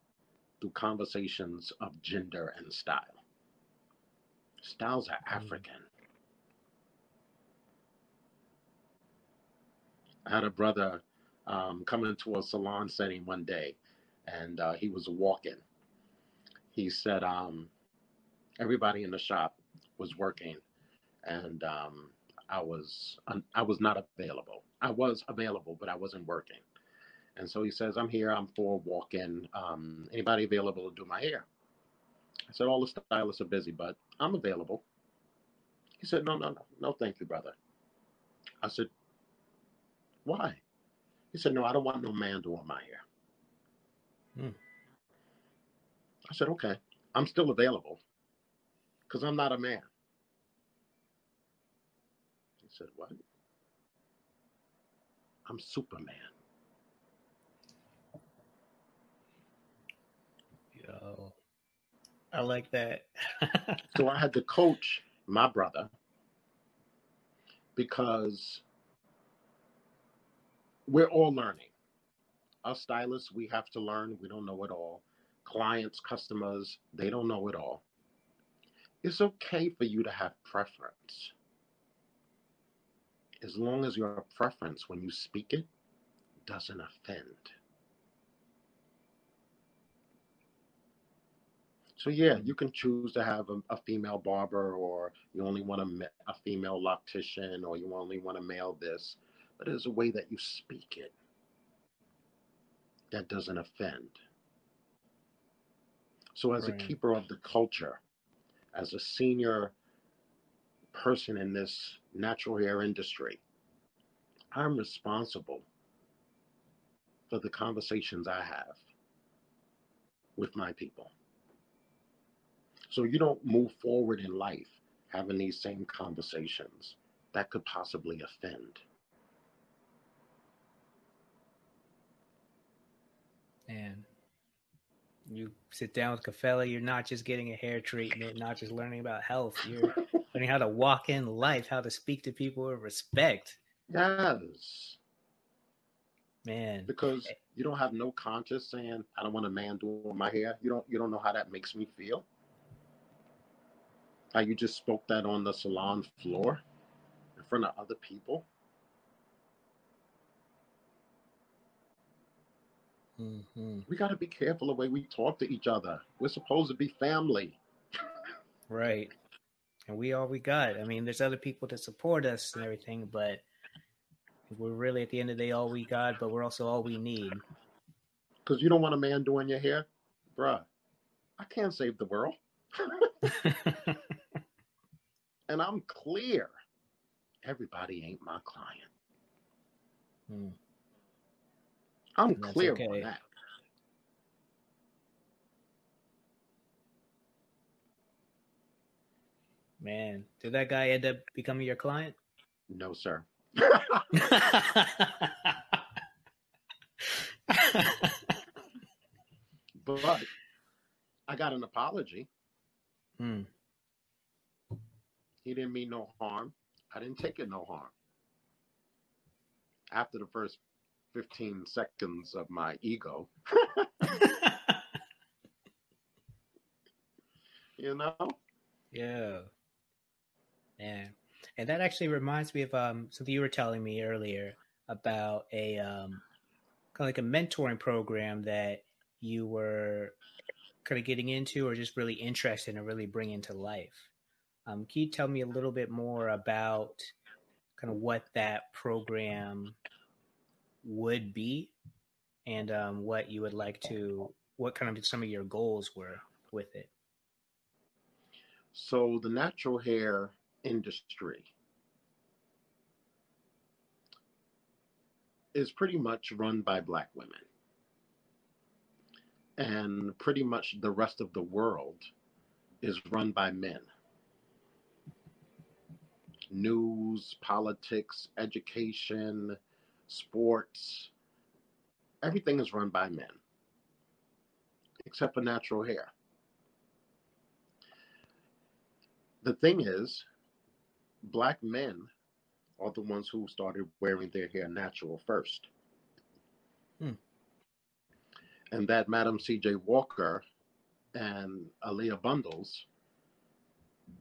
through conversations of gender and style. Styles are mm. African. I had a brother um, coming to a salon setting one day, and uh, he was walking. He said um, everybody in the shop was working, and um, I was I was not available. I was available, but I wasn't working. And so he says, "I'm here. I'm for walking. Um, anybody available to do my hair?" I said, "All the stylists are busy, but I'm available." He said, "No, no, no, no, thank you, brother." I said, "Why?" He said, No, I don't want no man doing my hair. Hmm. I said, Okay, I'm still available because I'm not a man. He said, What? I'm Superman. Yo, I like that. so I had to coach my brother because we're all learning. Us stylists, we have to learn. We don't know it all. Clients, customers, they don't know it all. It's okay for you to have preference. As long as your preference, when you speak it, doesn't offend. So yeah, you can choose to have a, a female barber, or you only want a, a female loctician, or you only want a male this. But there's a way that you speak it that doesn't offend. So, as right. a keeper of the culture, as a senior person in this natural hair industry, I'm responsible for the conversations I have with my people. So you don't move forward in life having these same conversations that could possibly offend. And you sit down with Kafele, you're not just getting a hair treatment, not just learning about health. You're learning how to walk in life, how to speak to people with respect. Yes. Man. Because you don't have no conscience saying, I don't want a man doing my hair. You don't you don't know how that makes me feel. How you just spoke that on the salon floor in front of other people. Mm-hmm. We got to be careful the way we talk to each other. We're supposed to be family. right. And we all we got. I mean, there's other people to support us and everything, but we're really at the end of the day all we got, but we're also all we need. Because you don't want a man doing your hair, bruh. I can't save the world. and I'm clear. Everybody ain't my client. Hmm. I'm clear okay. on that. Man, did that guy end up becoming your client? No, sir. but I got an apology. Hmm. He didn't mean no harm. I didn't take it no harm. After the first 15 seconds of my ego. you know? Yeah. Yeah. And that actually reminds me of um, something you were telling me earlier about a um, kind of like a mentoring program that you were kind of getting into or just really interested in really bringing to life. Um, can you tell me a little bit more about kind of what that program would be and um, what you would like to, what kind of some of your goals were with it? So, the natural hair industry is pretty much run by Black women. And pretty much the rest of the world is run by men news, politics, education, sports, everything is run by men, except for natural hair. The thing is, black men are the ones who started wearing their hair natural first. Hmm. And that Madam C.J. Walker and A'Lelia Bundles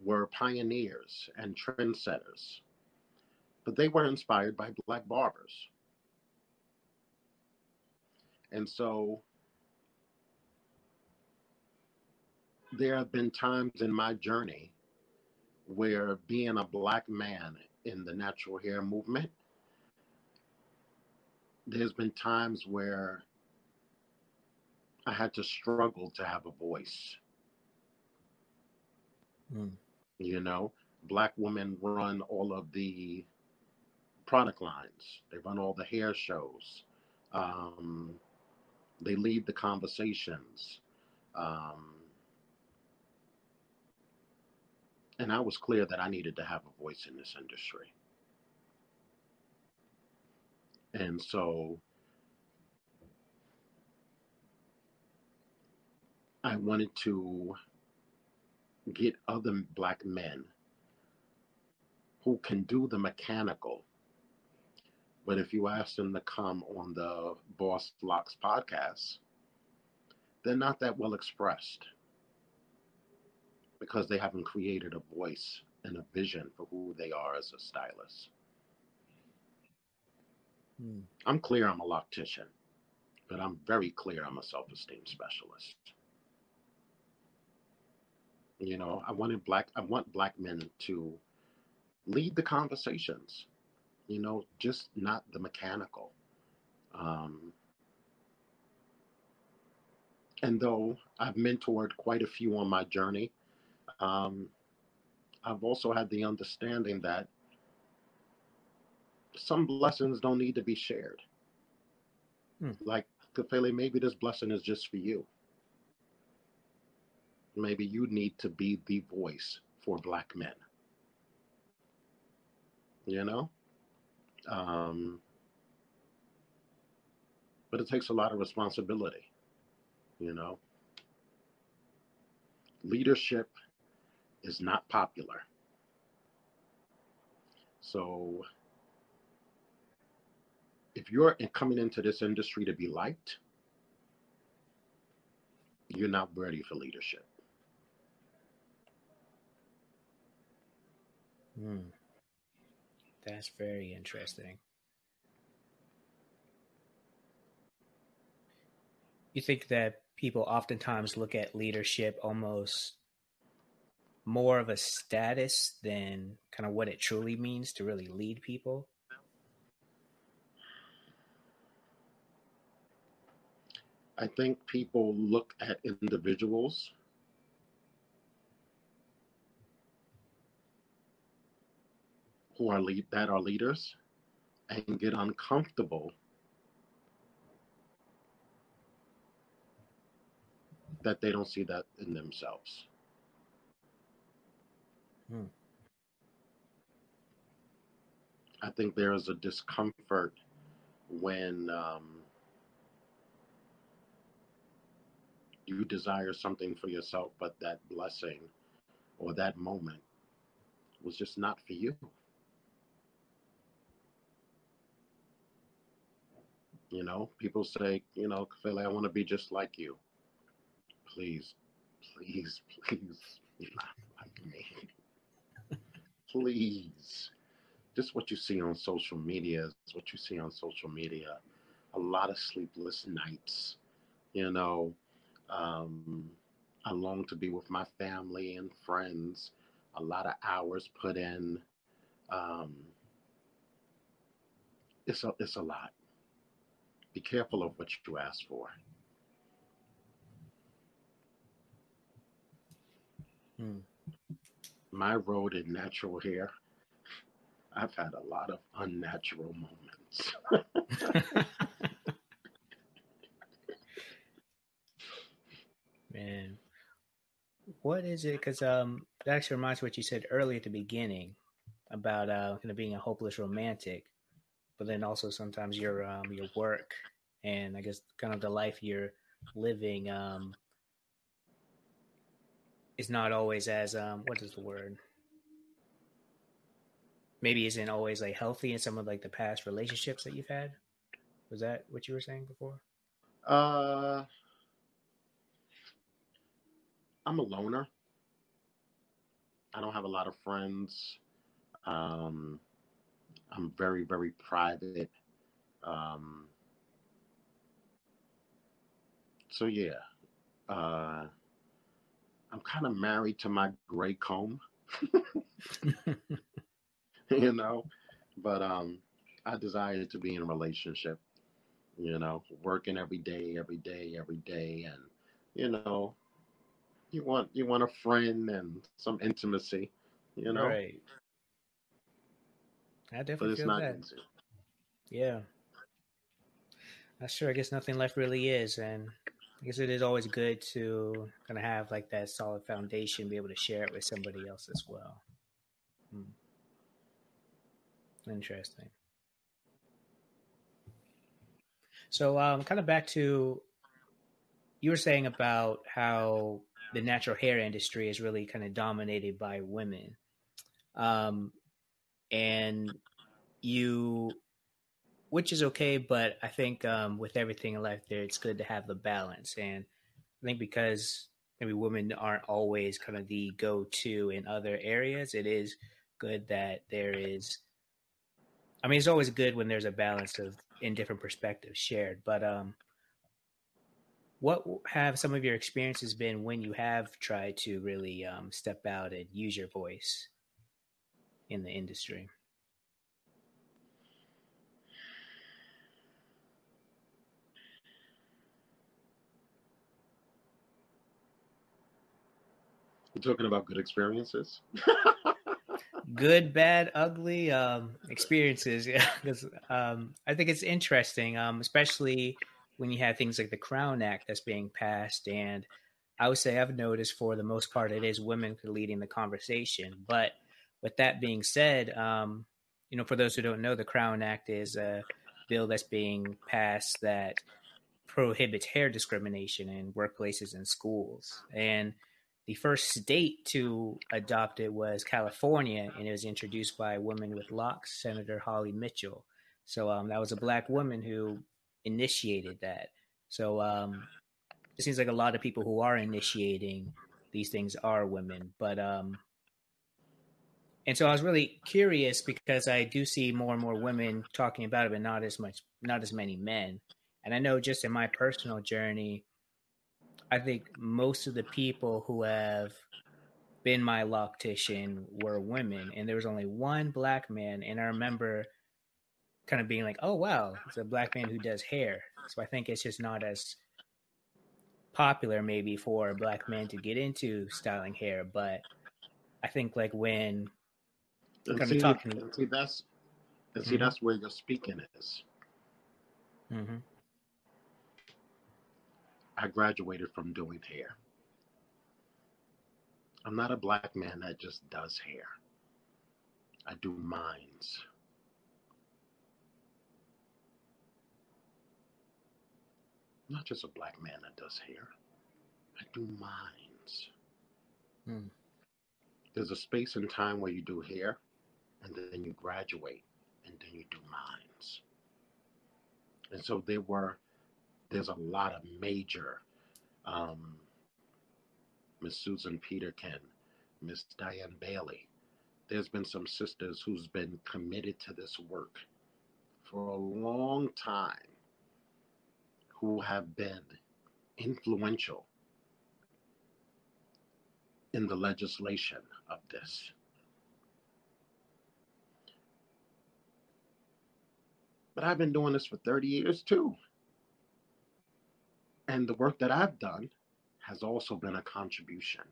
were pioneers and trendsetters, but they were inspired by black barbers. And so there have been times in my journey where being a black man in the natural hair movement, there's been times where I had to struggle to have a voice. Mm. You know, black women run all of the product lines, they run all the hair shows, um, they lead the conversations. Um, and I was clear that I needed to have a voice in this industry. And so I wanted to get other black men who can do the mechanical. But if you ask them to come on the Boss Locks podcast, they're not that well expressed because they haven't created a voice and a vision for who they are as a stylist. Hmm. I'm clear I'm a loctician, but I'm very clear I'm a self esteem specialist. You know, I wanted black. I want black men to lead the conversations. You know, just not the mechanical. Um, and though I've mentored quite a few on my journey, um, I've also had the understanding that some blessings don't need to be shared. Hmm. Like Kafele, maybe this blessing is just for you. Maybe you need to be the voice for black men. You know? Um, but it takes a lot of responsibility, you know? Leadership is not popular. So if you're coming into this industry to be liked, you're not ready for leadership. Hmm. That's very interesting. You think that people oftentimes look at leadership almost more of a status than kind of what it truly means to really lead people? I think people look at individuals who are lead that are leaders and get uncomfortable that they don't see that in themselves. Hmm. I think there is a discomfort when um, you desire something for yourself, but that blessing or that moment was just not for you. You know, people say, you know, Philly, I want to be just like you. Please, please, please, not like me. please. Just what you see on social media is what you see on social media. A lot of sleepless nights, you know, um, I long to be with my family and friends. A lot of hours put in. Um, it's a it's a lot. Be careful of what you ask for. Hmm. My road in natural hair, I've had a lot of unnatural moments. man. What is it? Because um, that actually reminds me what you said earlier at the beginning about uh, kind of being a hopeless romantic, but then also sometimes your um, your work and I guess kind of the life you're living um, is not always as um, what is the word? Maybe isn't always like healthy in some of like the past relationships that you've had. Was that what you were saying before? Uh, I'm a loner. I don't have a lot of friends. Um, I'm very, very private. Um, so yeah, uh, I'm kind of married to my gray comb, you know, but um, I desire to be in a relationship, you know, working every day, every day, every day, and you know, you want you want a friend and some intimacy, you know. Right. I definitely feel that. Easy. Yeah. That's true. I guess nothing left really is, and I guess it is always good to kind of have like that solid foundation, be able to share it with somebody else as well. Hmm. Interesting. So, um, kind of back to you were saying about how the natural hair industry is really kind of dominated by women. Um, and you, which is okay, but I think um, with everything in life, there it's good to have the balance. And I think because maybe women aren't always kind of the go-to in other areas, it is good that there is. I mean, it's always good when there's a balance of in different perspectives shared, but um, what have some of your experiences been when you have tried to really um, step out and use your voice in the industry? You're talking about good experiences? good, bad, ugly um, experiences. Yeah, because um, I think it's interesting, um, especially when you have things like the Crown Act that's being passed. And I would say I've noticed for the most part it is women leading the conversation. But with that being said, um, you know, for those who don't know, the Crown Act is a bill that's being passed that prohibits hair discrimination in workplaces and schools. And the first state to adopt it was California, and it was introduced by a woman with locks, Senator Holly Mitchell. So um, that was a black woman who initiated that. So um, it seems like a lot of people who are initiating these things are women, but um, and so I was really curious because I do see more and more women talking about it, but not as much, not as many men. And I know just in my personal journey, I think most of the people who have been my loctician were women, and there was only one black man. And I remember kind of being like, "Oh wow, it's a black man who does hair." So I think it's just not as popular maybe for black man to get into styling hair, but I think like when and see, talking, and see that's and see mm-hmm. that's where your speaking is. Mm-hmm. I graduated from doing hair. I'm not a black man that just does hair. I do minds. I'm not just a black man that does hair. I do minds. Hmm. There's a space and time where you do hair, and then you graduate, and then you do mines. And so there were there's a lot of major um, Miss Susan Peterkin, Miss Diane Bailey. There's been some sisters who's been committed to this work for a long time who have been influential in the legislation of this. But I've been doing this for 30 years too. And the work that I've done has also been a contribution.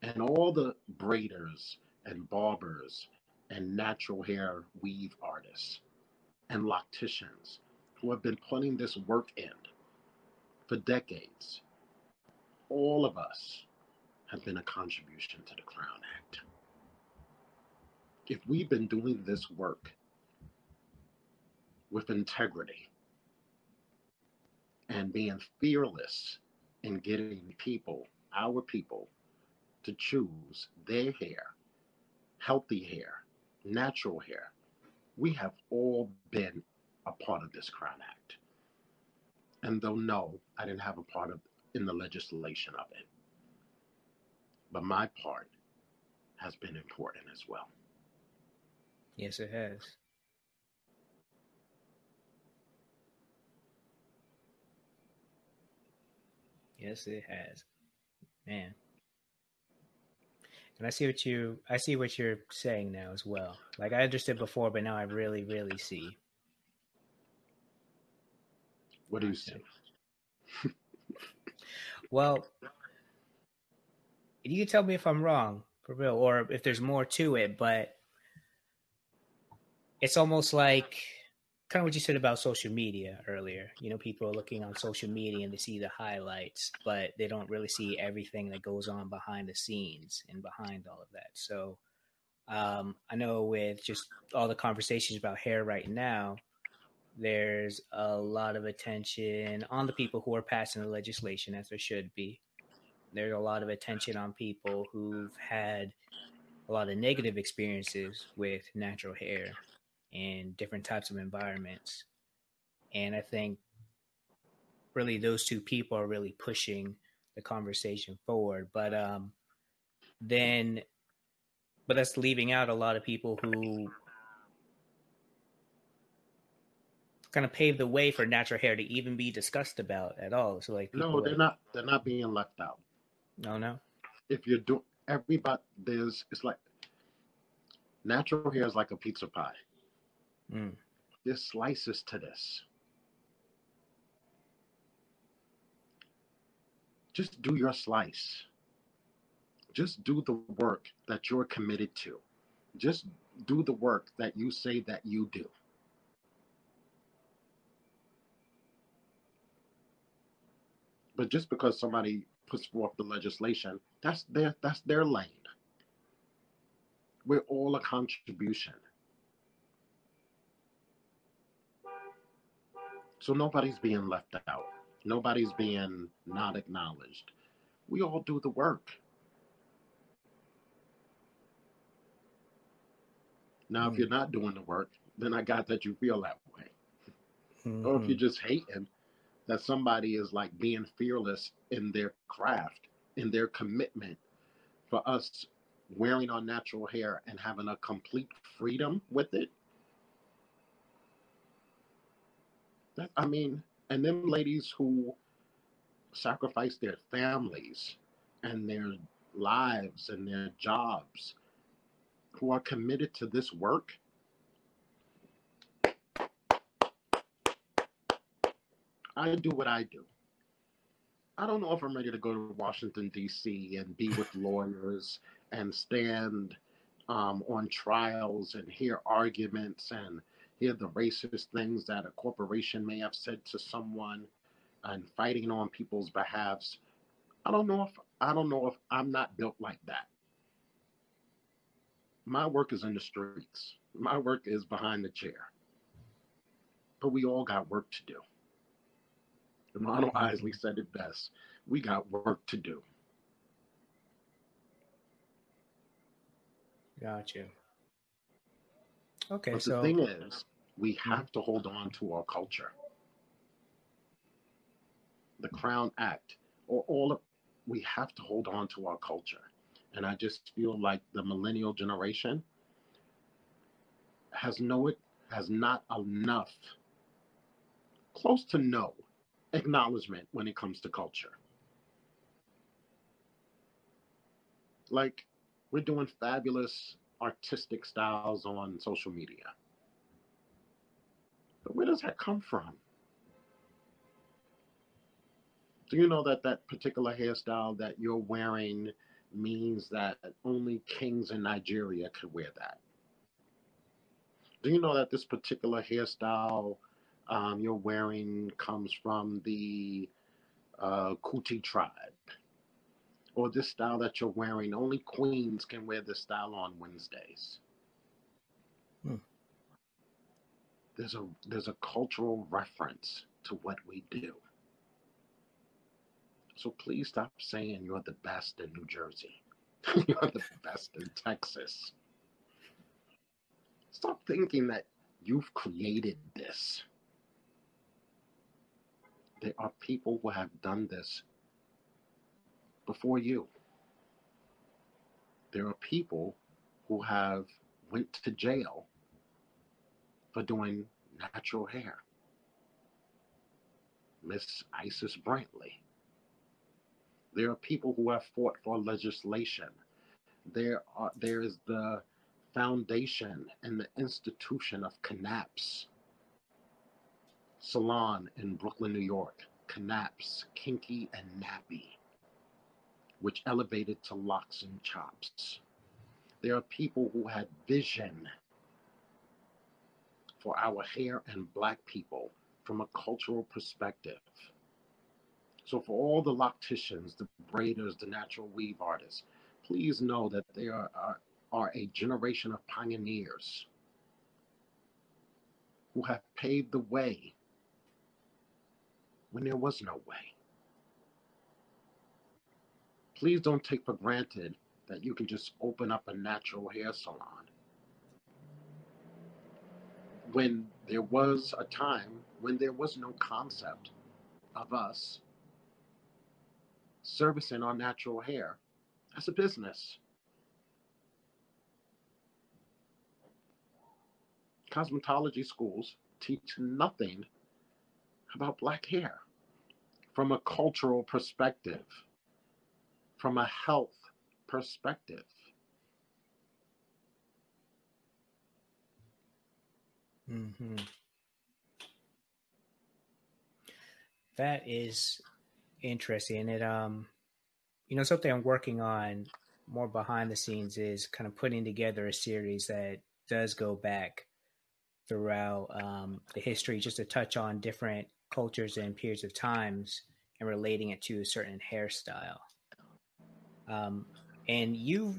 And all the braiders and barbers and natural hair weave artists and locticians who have been putting this work in for decades, all of us have been a contribution to the Crown Act. If we've been doing this work with integrity, and being fearless in getting people, our people, to choose their hair, healthy hair, natural hair. We have all been a part of this Crown Act. And though no, I didn't have a part of in the legislation of it. But my part has been important as well. Yes, it has. Yes, it has. Man. And I see what you I see what you're saying now as well. Like I understood before, but now I really, really see. What do you see? well, you can tell me if I'm wrong, for real, or if there's more to it, but it's almost like kind of what you said about social media earlier. You know, people are looking on social media and they see the highlights, but they don't really see everything that goes on behind the scenes and behind all of that. So, um, I know with just all the conversations about hair right now, there's a lot of attention on the people who are passing the legislation, as there should be. There's a lot of attention on people who've had a lot of negative experiences with natural hair in different types of environments. And I think really those two people are really pushing the conversation forward. But um, then, but that's leaving out a lot of people who kind of pave the way for natural hair to even be discussed about at all. So like, no, they're like, not. They're not being left out. No, no. If you're doing everybody, there's it's like natural hair is like a pizza pie. Mm. There's slices to this. Just do your slice. Just do the work that you're committed to. Just do the work that you say that you do. But just because somebody puts forth the legislation, that's their that's their lane. We're all a contribution. So nobody's being left out. Nobody's being not acknowledged. We all do the work. Now, mm if you're not doing the work, then I got that you feel that way. Mm-hmm. Or if you're mm-hmm. just hating, that somebody is like being fearless in their craft, in their commitment for us wearing our natural hair and having a complete freedom with it. That, I mean, and them ladies who sacrifice their families and their lives and their jobs, who are committed to this work, I do what I do. I don't know if I'm ready to go to Washington, D.C. and be with lawyers and stand um, on trials and hear arguments and hear the racist things that a corporation may have said to someone and fighting on people's behalves. I don't know if I don't know if I'm not built like that. My work is in the streets. My work is behind the chair. But we all got work to do. Ronald mm-hmm. Isley said it best. We got work to do. Gotcha. Okay, but so the thing is, we hmm? have to hold on to our culture. The Crown Act, or all of, we have to hold on to our culture. And I just feel like the millennial generation has no it has not enough, close to no acknowledgement when it comes to culture. Like, we're doing fabulous artistic styles on social media. But where does that come from? Do you know that that particular hairstyle that you're wearing means that only kings in Nigeria could wear that? Do you know that this particular hairstyle um, you're wearing comes from the uh, Kuti tribe. Or this style that you're wearing, only queens can wear this style on Wednesdays. Hmm. There's a there's a cultural reference to what we do. So please stop saying you're the best in New Jersey. you're the best in Texas. Stop thinking that you've created this. There are people who have done this before you. There are people who have went to jail for doing natural hair. Miss Isis Brantley. There are people who have fought for legislation. There are there is the foundation and the institution of CNAPS salon in Brooklyn, New York, Knaps, Kinky, and Nappy, which elevated to locks and chops. There are people who had vision for our hair and black people from a cultural perspective. So, for all the locticians, the braiders, the natural weave artists, please know that they are, are, are a generation of pioneers who have paved the way when there was no way. Please don't take for granted that you can just open up a natural hair salon. When there was a time when there was no concept of us servicing our natural hair as a business. Cosmetology schools teach nothing about black hair from a cultural perspective, from a health perspective. Mm-hmm. That is interesting. It um, you know, something I'm working on more behind the scenes is kind of putting together a series that does go back throughout um, the history, just to touch on different cultures and periods of times and relating it to a certain hairstyle. Um, and you've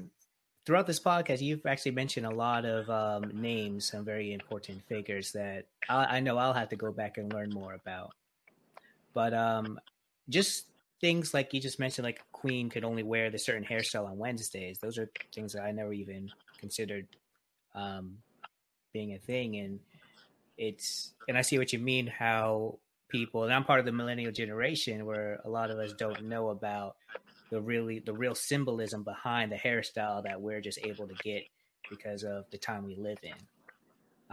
throughout this podcast, you've actually mentioned a lot of um, names, some very important figures that I, I, know I'll have to go back and learn more about. But um, just things like you just mentioned, like Queen could only wear the certain hairstyle on Wednesdays. Those are things that I never even considered um, being a thing. And it's and I see what you mean. How people and I'm part of the millennial generation where a lot of us don't know about the really the real symbolism behind the hairstyle that we're just able to get because of the time we live in.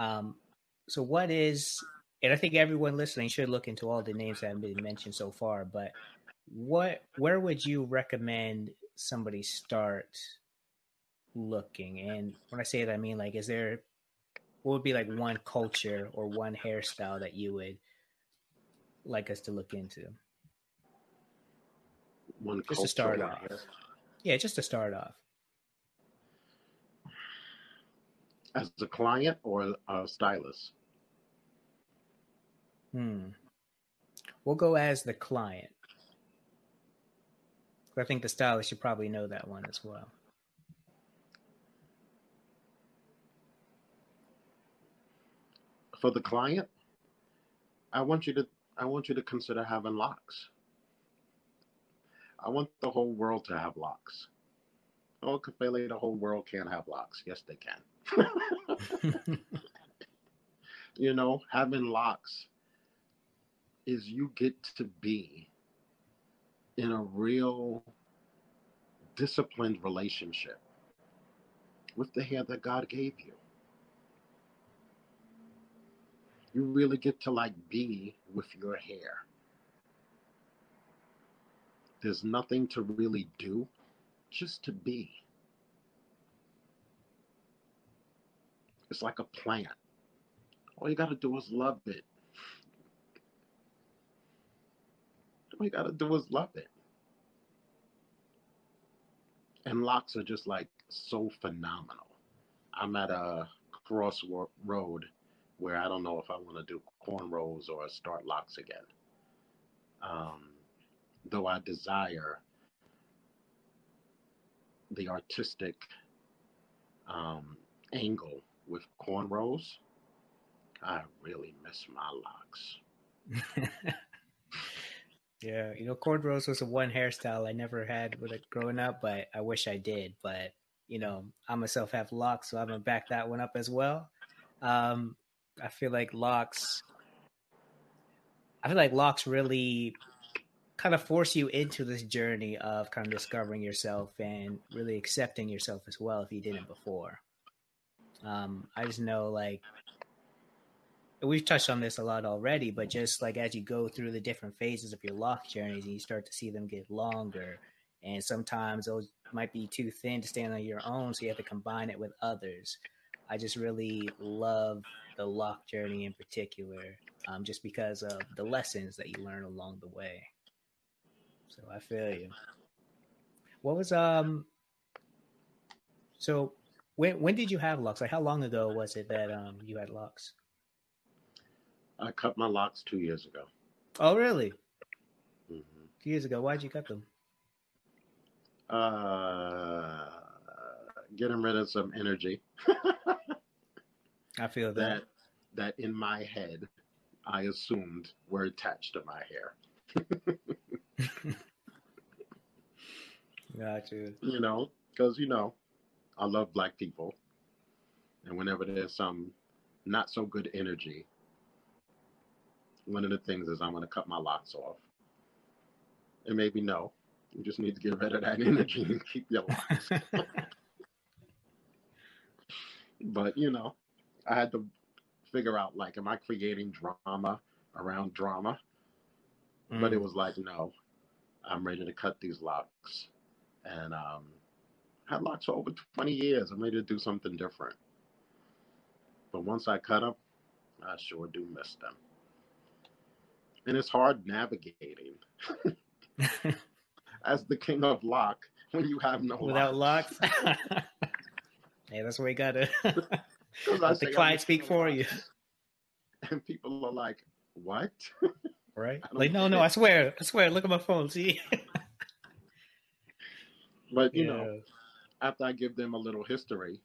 Um, so what is and I think everyone listening should look into all the names that have been mentioned so far, but what where would you recommend somebody start looking? And when I say that I mean like is there what would be like one culture or one hairstyle that you would like us to look into? One just to start off. Yeah, just to start off. As a client or a stylist? Hmm. We'll go as the client. I think the stylist should probably know that one as well. For the client, I want you to I want you to consider having locks. I want the whole world to have locks. Oh, Kafele, the whole world can't have locks. Yes, they can. you know, having locks is you get to be in a real disciplined relationship with the hair that God gave you. You really get to like be with your hair. There's nothing to really do, just to be. It's like a plant. All you got to do is love it. All you got to do is love it. And locks are just like so phenomenal. I'm at a crossroad where I don't know if I want to do cornrows or start locks again. Um, though I desire the artistic um, angle with cornrows, I really miss my locks. yeah, you know, cornrows was a one hairstyle I never had with it growing up, but I wish I did. But you know, I myself have locks, so I'm gonna back that one up as well. Um, I feel like locks. I feel like locks really kind of force you into this journey of kind of discovering yourself and really accepting yourself as well if you didn't before. Um, I just know like we've touched on this a lot already, but just like as you go through the different phases of your lock journeys and you start to see them get longer, and sometimes those might be too thin to stand on your own, so you have to combine it with others. I just really love the lock journey in particular, um, just because of the lessons that you learn along the way. So I feel you. What was um? So when when did you have locks? Like how long ago was it that um you had locks? I cut my locks two years ago. Oh really? Mm-hmm. Two years ago. Why'd you cut them? Uh, getting rid of some energy. I feel that. That in my head, I assumed were attached to my hair. Got you. You know, because you know, I love black people, and whenever there's some not so good energy, one of the things is I'm going to cut my locks off. And maybe no, you just need to get rid of that energy and keep your locks. but you know, I had to figure out like, am I creating drama around drama? Mm. But it mm. was like, no, I'm ready to cut these locks. And um, had locks for over 20 years. I'm ready to do something different. But once I cut them, I sure do miss them. And it's hard navigating. As the king of lock, when you have no without locks. locks. hey, that's where you gotta let the client speak for you. And people are like, "What?" Right? Like, no, no, I swear, I swear. Look at my phone. See. But you yeah. know, after I give them a little history,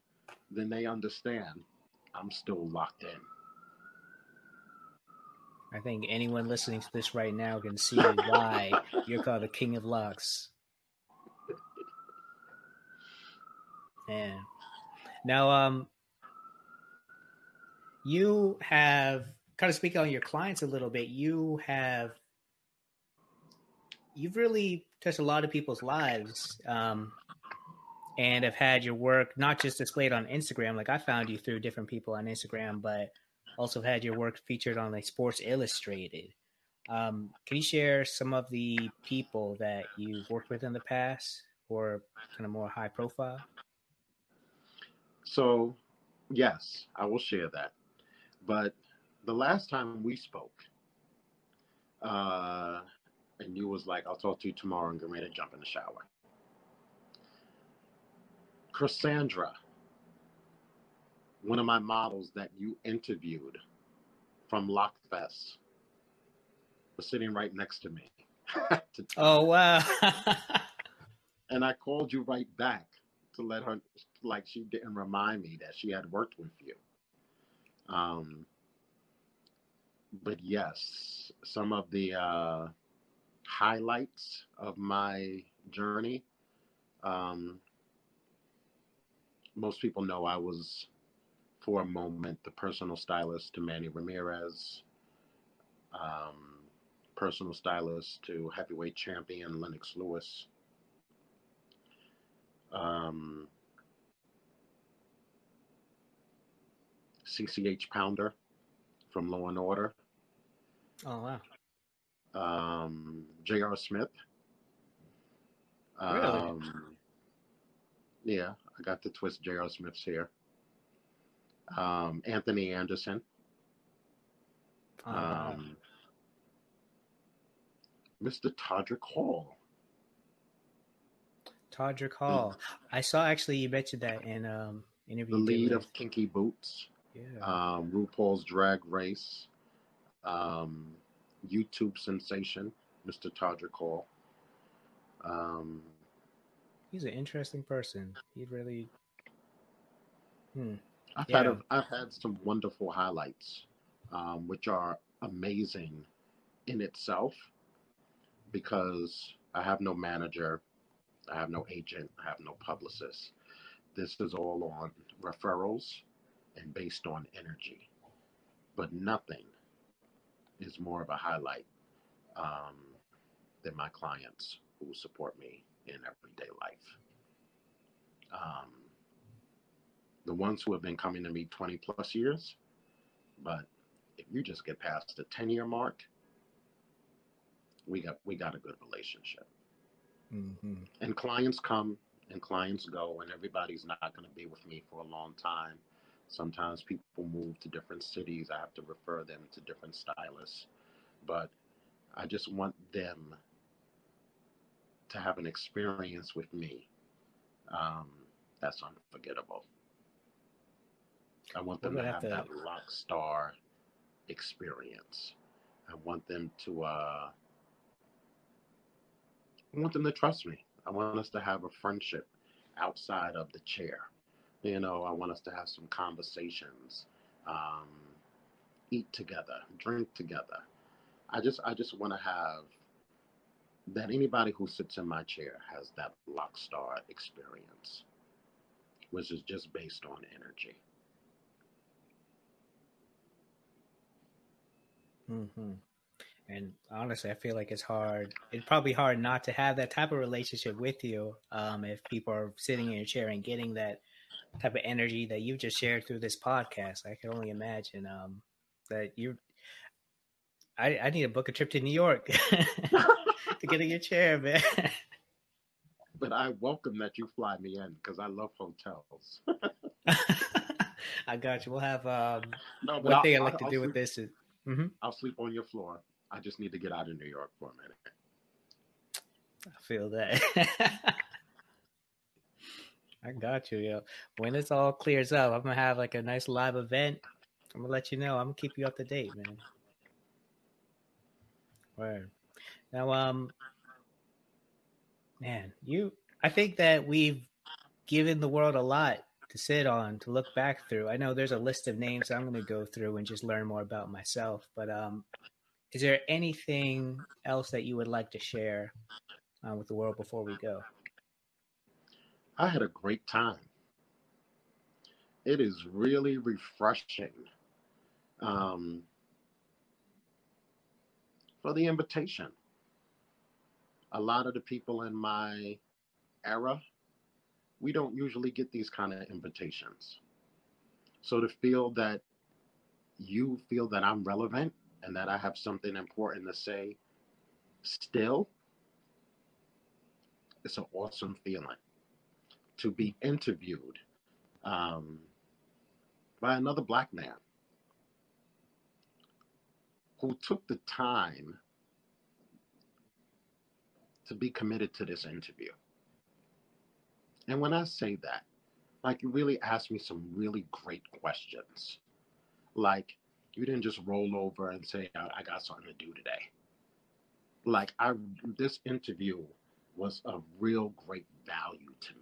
then they understand I'm still locked in. I think anyone listening to this right now can see why you're called the king of locks. Yeah. Now, um, you have kind of speaking on your clients a little bit. You have you've really touched a lot of people's lives, um, and have had your work not just displayed on Instagram. Like I found you through different people on Instagram, but also had your work featured on like Sports Illustrated. Um, can you share some of the people that you've worked with in the past, or kind of more high profile? So, yes, I will share that. But the last time we spoke, uh, and you was like, I'll talk to you tomorrow and get ready to jump in the shower. Cassandra, one of my models that you interviewed from Lockfest, was sitting right next to me. to oh wow! and I called you right back to let her like she didn't remind me that she had worked with you. Um, but yes, some of the uh, highlights of my journey. Um, most people know I was, for a moment, the personal stylist to Manny Ramirez, um, personal stylist to heavyweight champion Lennox Lewis. Um, CCH Pounder from Law and Order. Oh wow. Um, J.R. Smith. Really? Um, yeah, I got the twist J.R. Smith's here. Um, Anthony Anderson. Um, Mr. Todrick Hall. Todrick Hall. I saw actually you mentioned that in um interview. The lead of Kinky Boots. Yeah. Um, RuPaul's Drag Race um, YouTube sensation, Mr. Todrick Hall. Um, He's an interesting person. He really. Hmm. I've yeah. had a, I've had some wonderful highlights, um, which are amazing in itself, because I have no manager, I have no agent, I have no publicist. This is all on referrals and based on energy, but nothing is more of a highlight um, than my clients who support me in everyday life. Um, the ones who have been coming to me 20 plus years, but if you just get past the 10 year mark, we got we got a good relationship. Mm-hmm. And clients come and clients go, and everybody's not going to be with me for a long time. Sometimes people move to different cities. I have to refer them to different stylists. But I just want them to have an experience with me um, that's unforgettable. I want them to have, have to... that rock star experience. I want them to uh, I want them to trust me. I want us to have a friendship outside of the chair. You know, I want us to have some conversations, um, eat together, drink together. I just, I just want to have that anybody who sits in my chair has that lock star experience, which is just based on energy. Mm-hmm. And honestly, I feel like it's hard. It's probably hard not to have that type of relationship with you um, if people are sitting in your chair and getting that type of energy that you've just shared through this podcast, I can only imagine um, that you. I, I need to book a trip to New York to get in your chair, man. But I welcome that you fly me in because I love hotels. I got you. We'll have um, no, one I'll, thing I like I'll, to do I'll with sleep, this is mm-hmm. I'll sleep on your floor. I just need to get out of New York for a minute. I feel that. I got you, yo. When this all clears up, I'm gonna have like a nice live event. I'm gonna let you know. I'm gonna keep you up to date, man. Word. Now, um, man, you. I think that we've given the world a lot to sit on, to look back through. I know there's a list of names I'm going to go through and just learn more about myself. But um, is there anything else that you would like to share uh, with the world before we go? I had a great time. It is really refreshing um, for the invitation. A lot of the people in my era, we don't usually get these kind of invitations. So to feel that you feel that I'm relevant and that I have something important to say still, it's an awesome feeling to be interviewed um, by another black man who took the time to be committed to this interview. And when I say that, like you really asked me some really great questions. Like you didn't just roll over and say, I, got something to do today. Like I this interview was of real great value to me.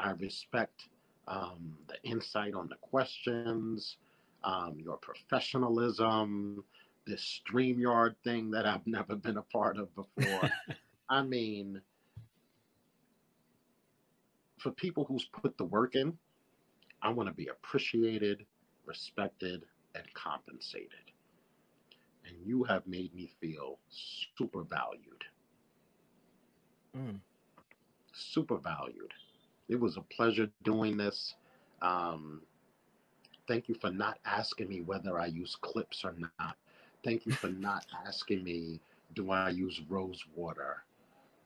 I respect um, the insight on the questions, um, your professionalism, this StreamYard thing that I've never been a part of before. I mean, for people who's put the work in, I want to be appreciated, respected, and compensated. And you have made me feel super valued. Mm. Super valued. It was a pleasure doing this. Um, thank you for not asking me whether I use clips or not. Thank you for not asking me, do I use rose water?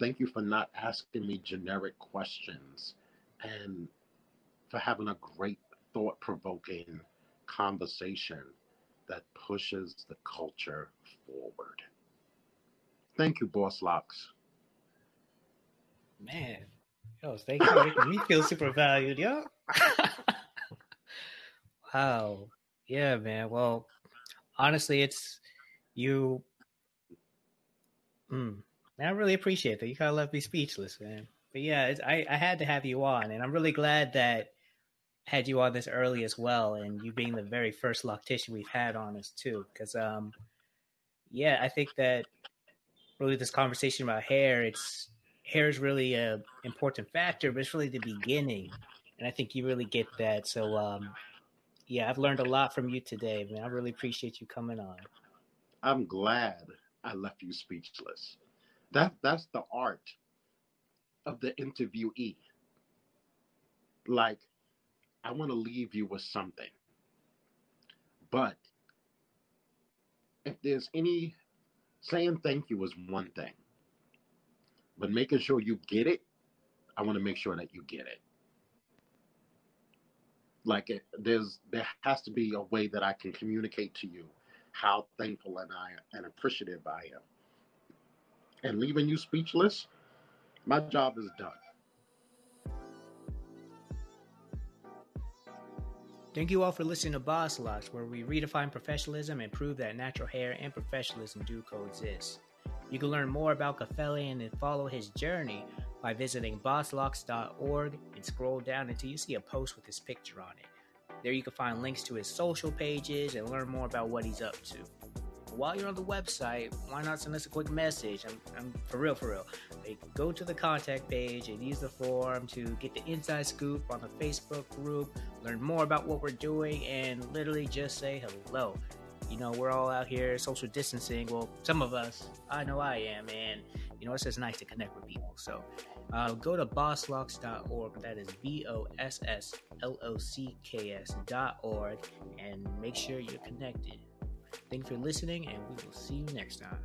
Thank you for not asking me generic questions and for having a great thought provoking conversation that pushes the culture forward. Thank you, Boss Locks. Man, yo, thank you making me feel super valued, yo. wow. Yeah, man. Well, honestly, it's you. Mm, I really appreciate that. You kind of left me speechless, man. But yeah, I, I had to have you on, and I'm really glad that had you on this early as well, and you being the very first loctician we've had on us too. Because um, yeah, I think that really this conversation about hair, it's hair is really a important factor, but it's really the beginning, and I think you really get that. So um, yeah, I've learned a lot from you today, man. I really appreciate you coming on. I'm glad I left you speechless. That that's the art of the interviewee. Like, I want to leave you with something. But if there's any saying thank you is one thing, but making sure you get it, I want to make sure that you get it. Like it, there's there has to be a way that I can communicate to you how thankful and I and appreciative I am. And leaving you speechless, my job is done. Thank you all for listening to Boss Locks, where we redefine professionalism and prove that natural hair and professionalism do coexist. You can learn more about Kafelian and follow his journey by visiting bosslocks.org and scroll down until you see a post with his picture on it. There you can find links to his social pages and learn more about what he's up to while you're on the website, why not send us a quick message? I'm, I'm for real, for real. Like, go to the contact page and use the form to get the inside scoop on the Facebook group, learn more about what we're doing, and literally just say hello. You know, we're all out here social distancing. Well, some of us, I know I am, and you know, it's just nice to connect with people. So uh, go to bosslocks.org. That is B O S S L O C K S.org and make sure you're connected. Thank you for listening, and we will see you next time.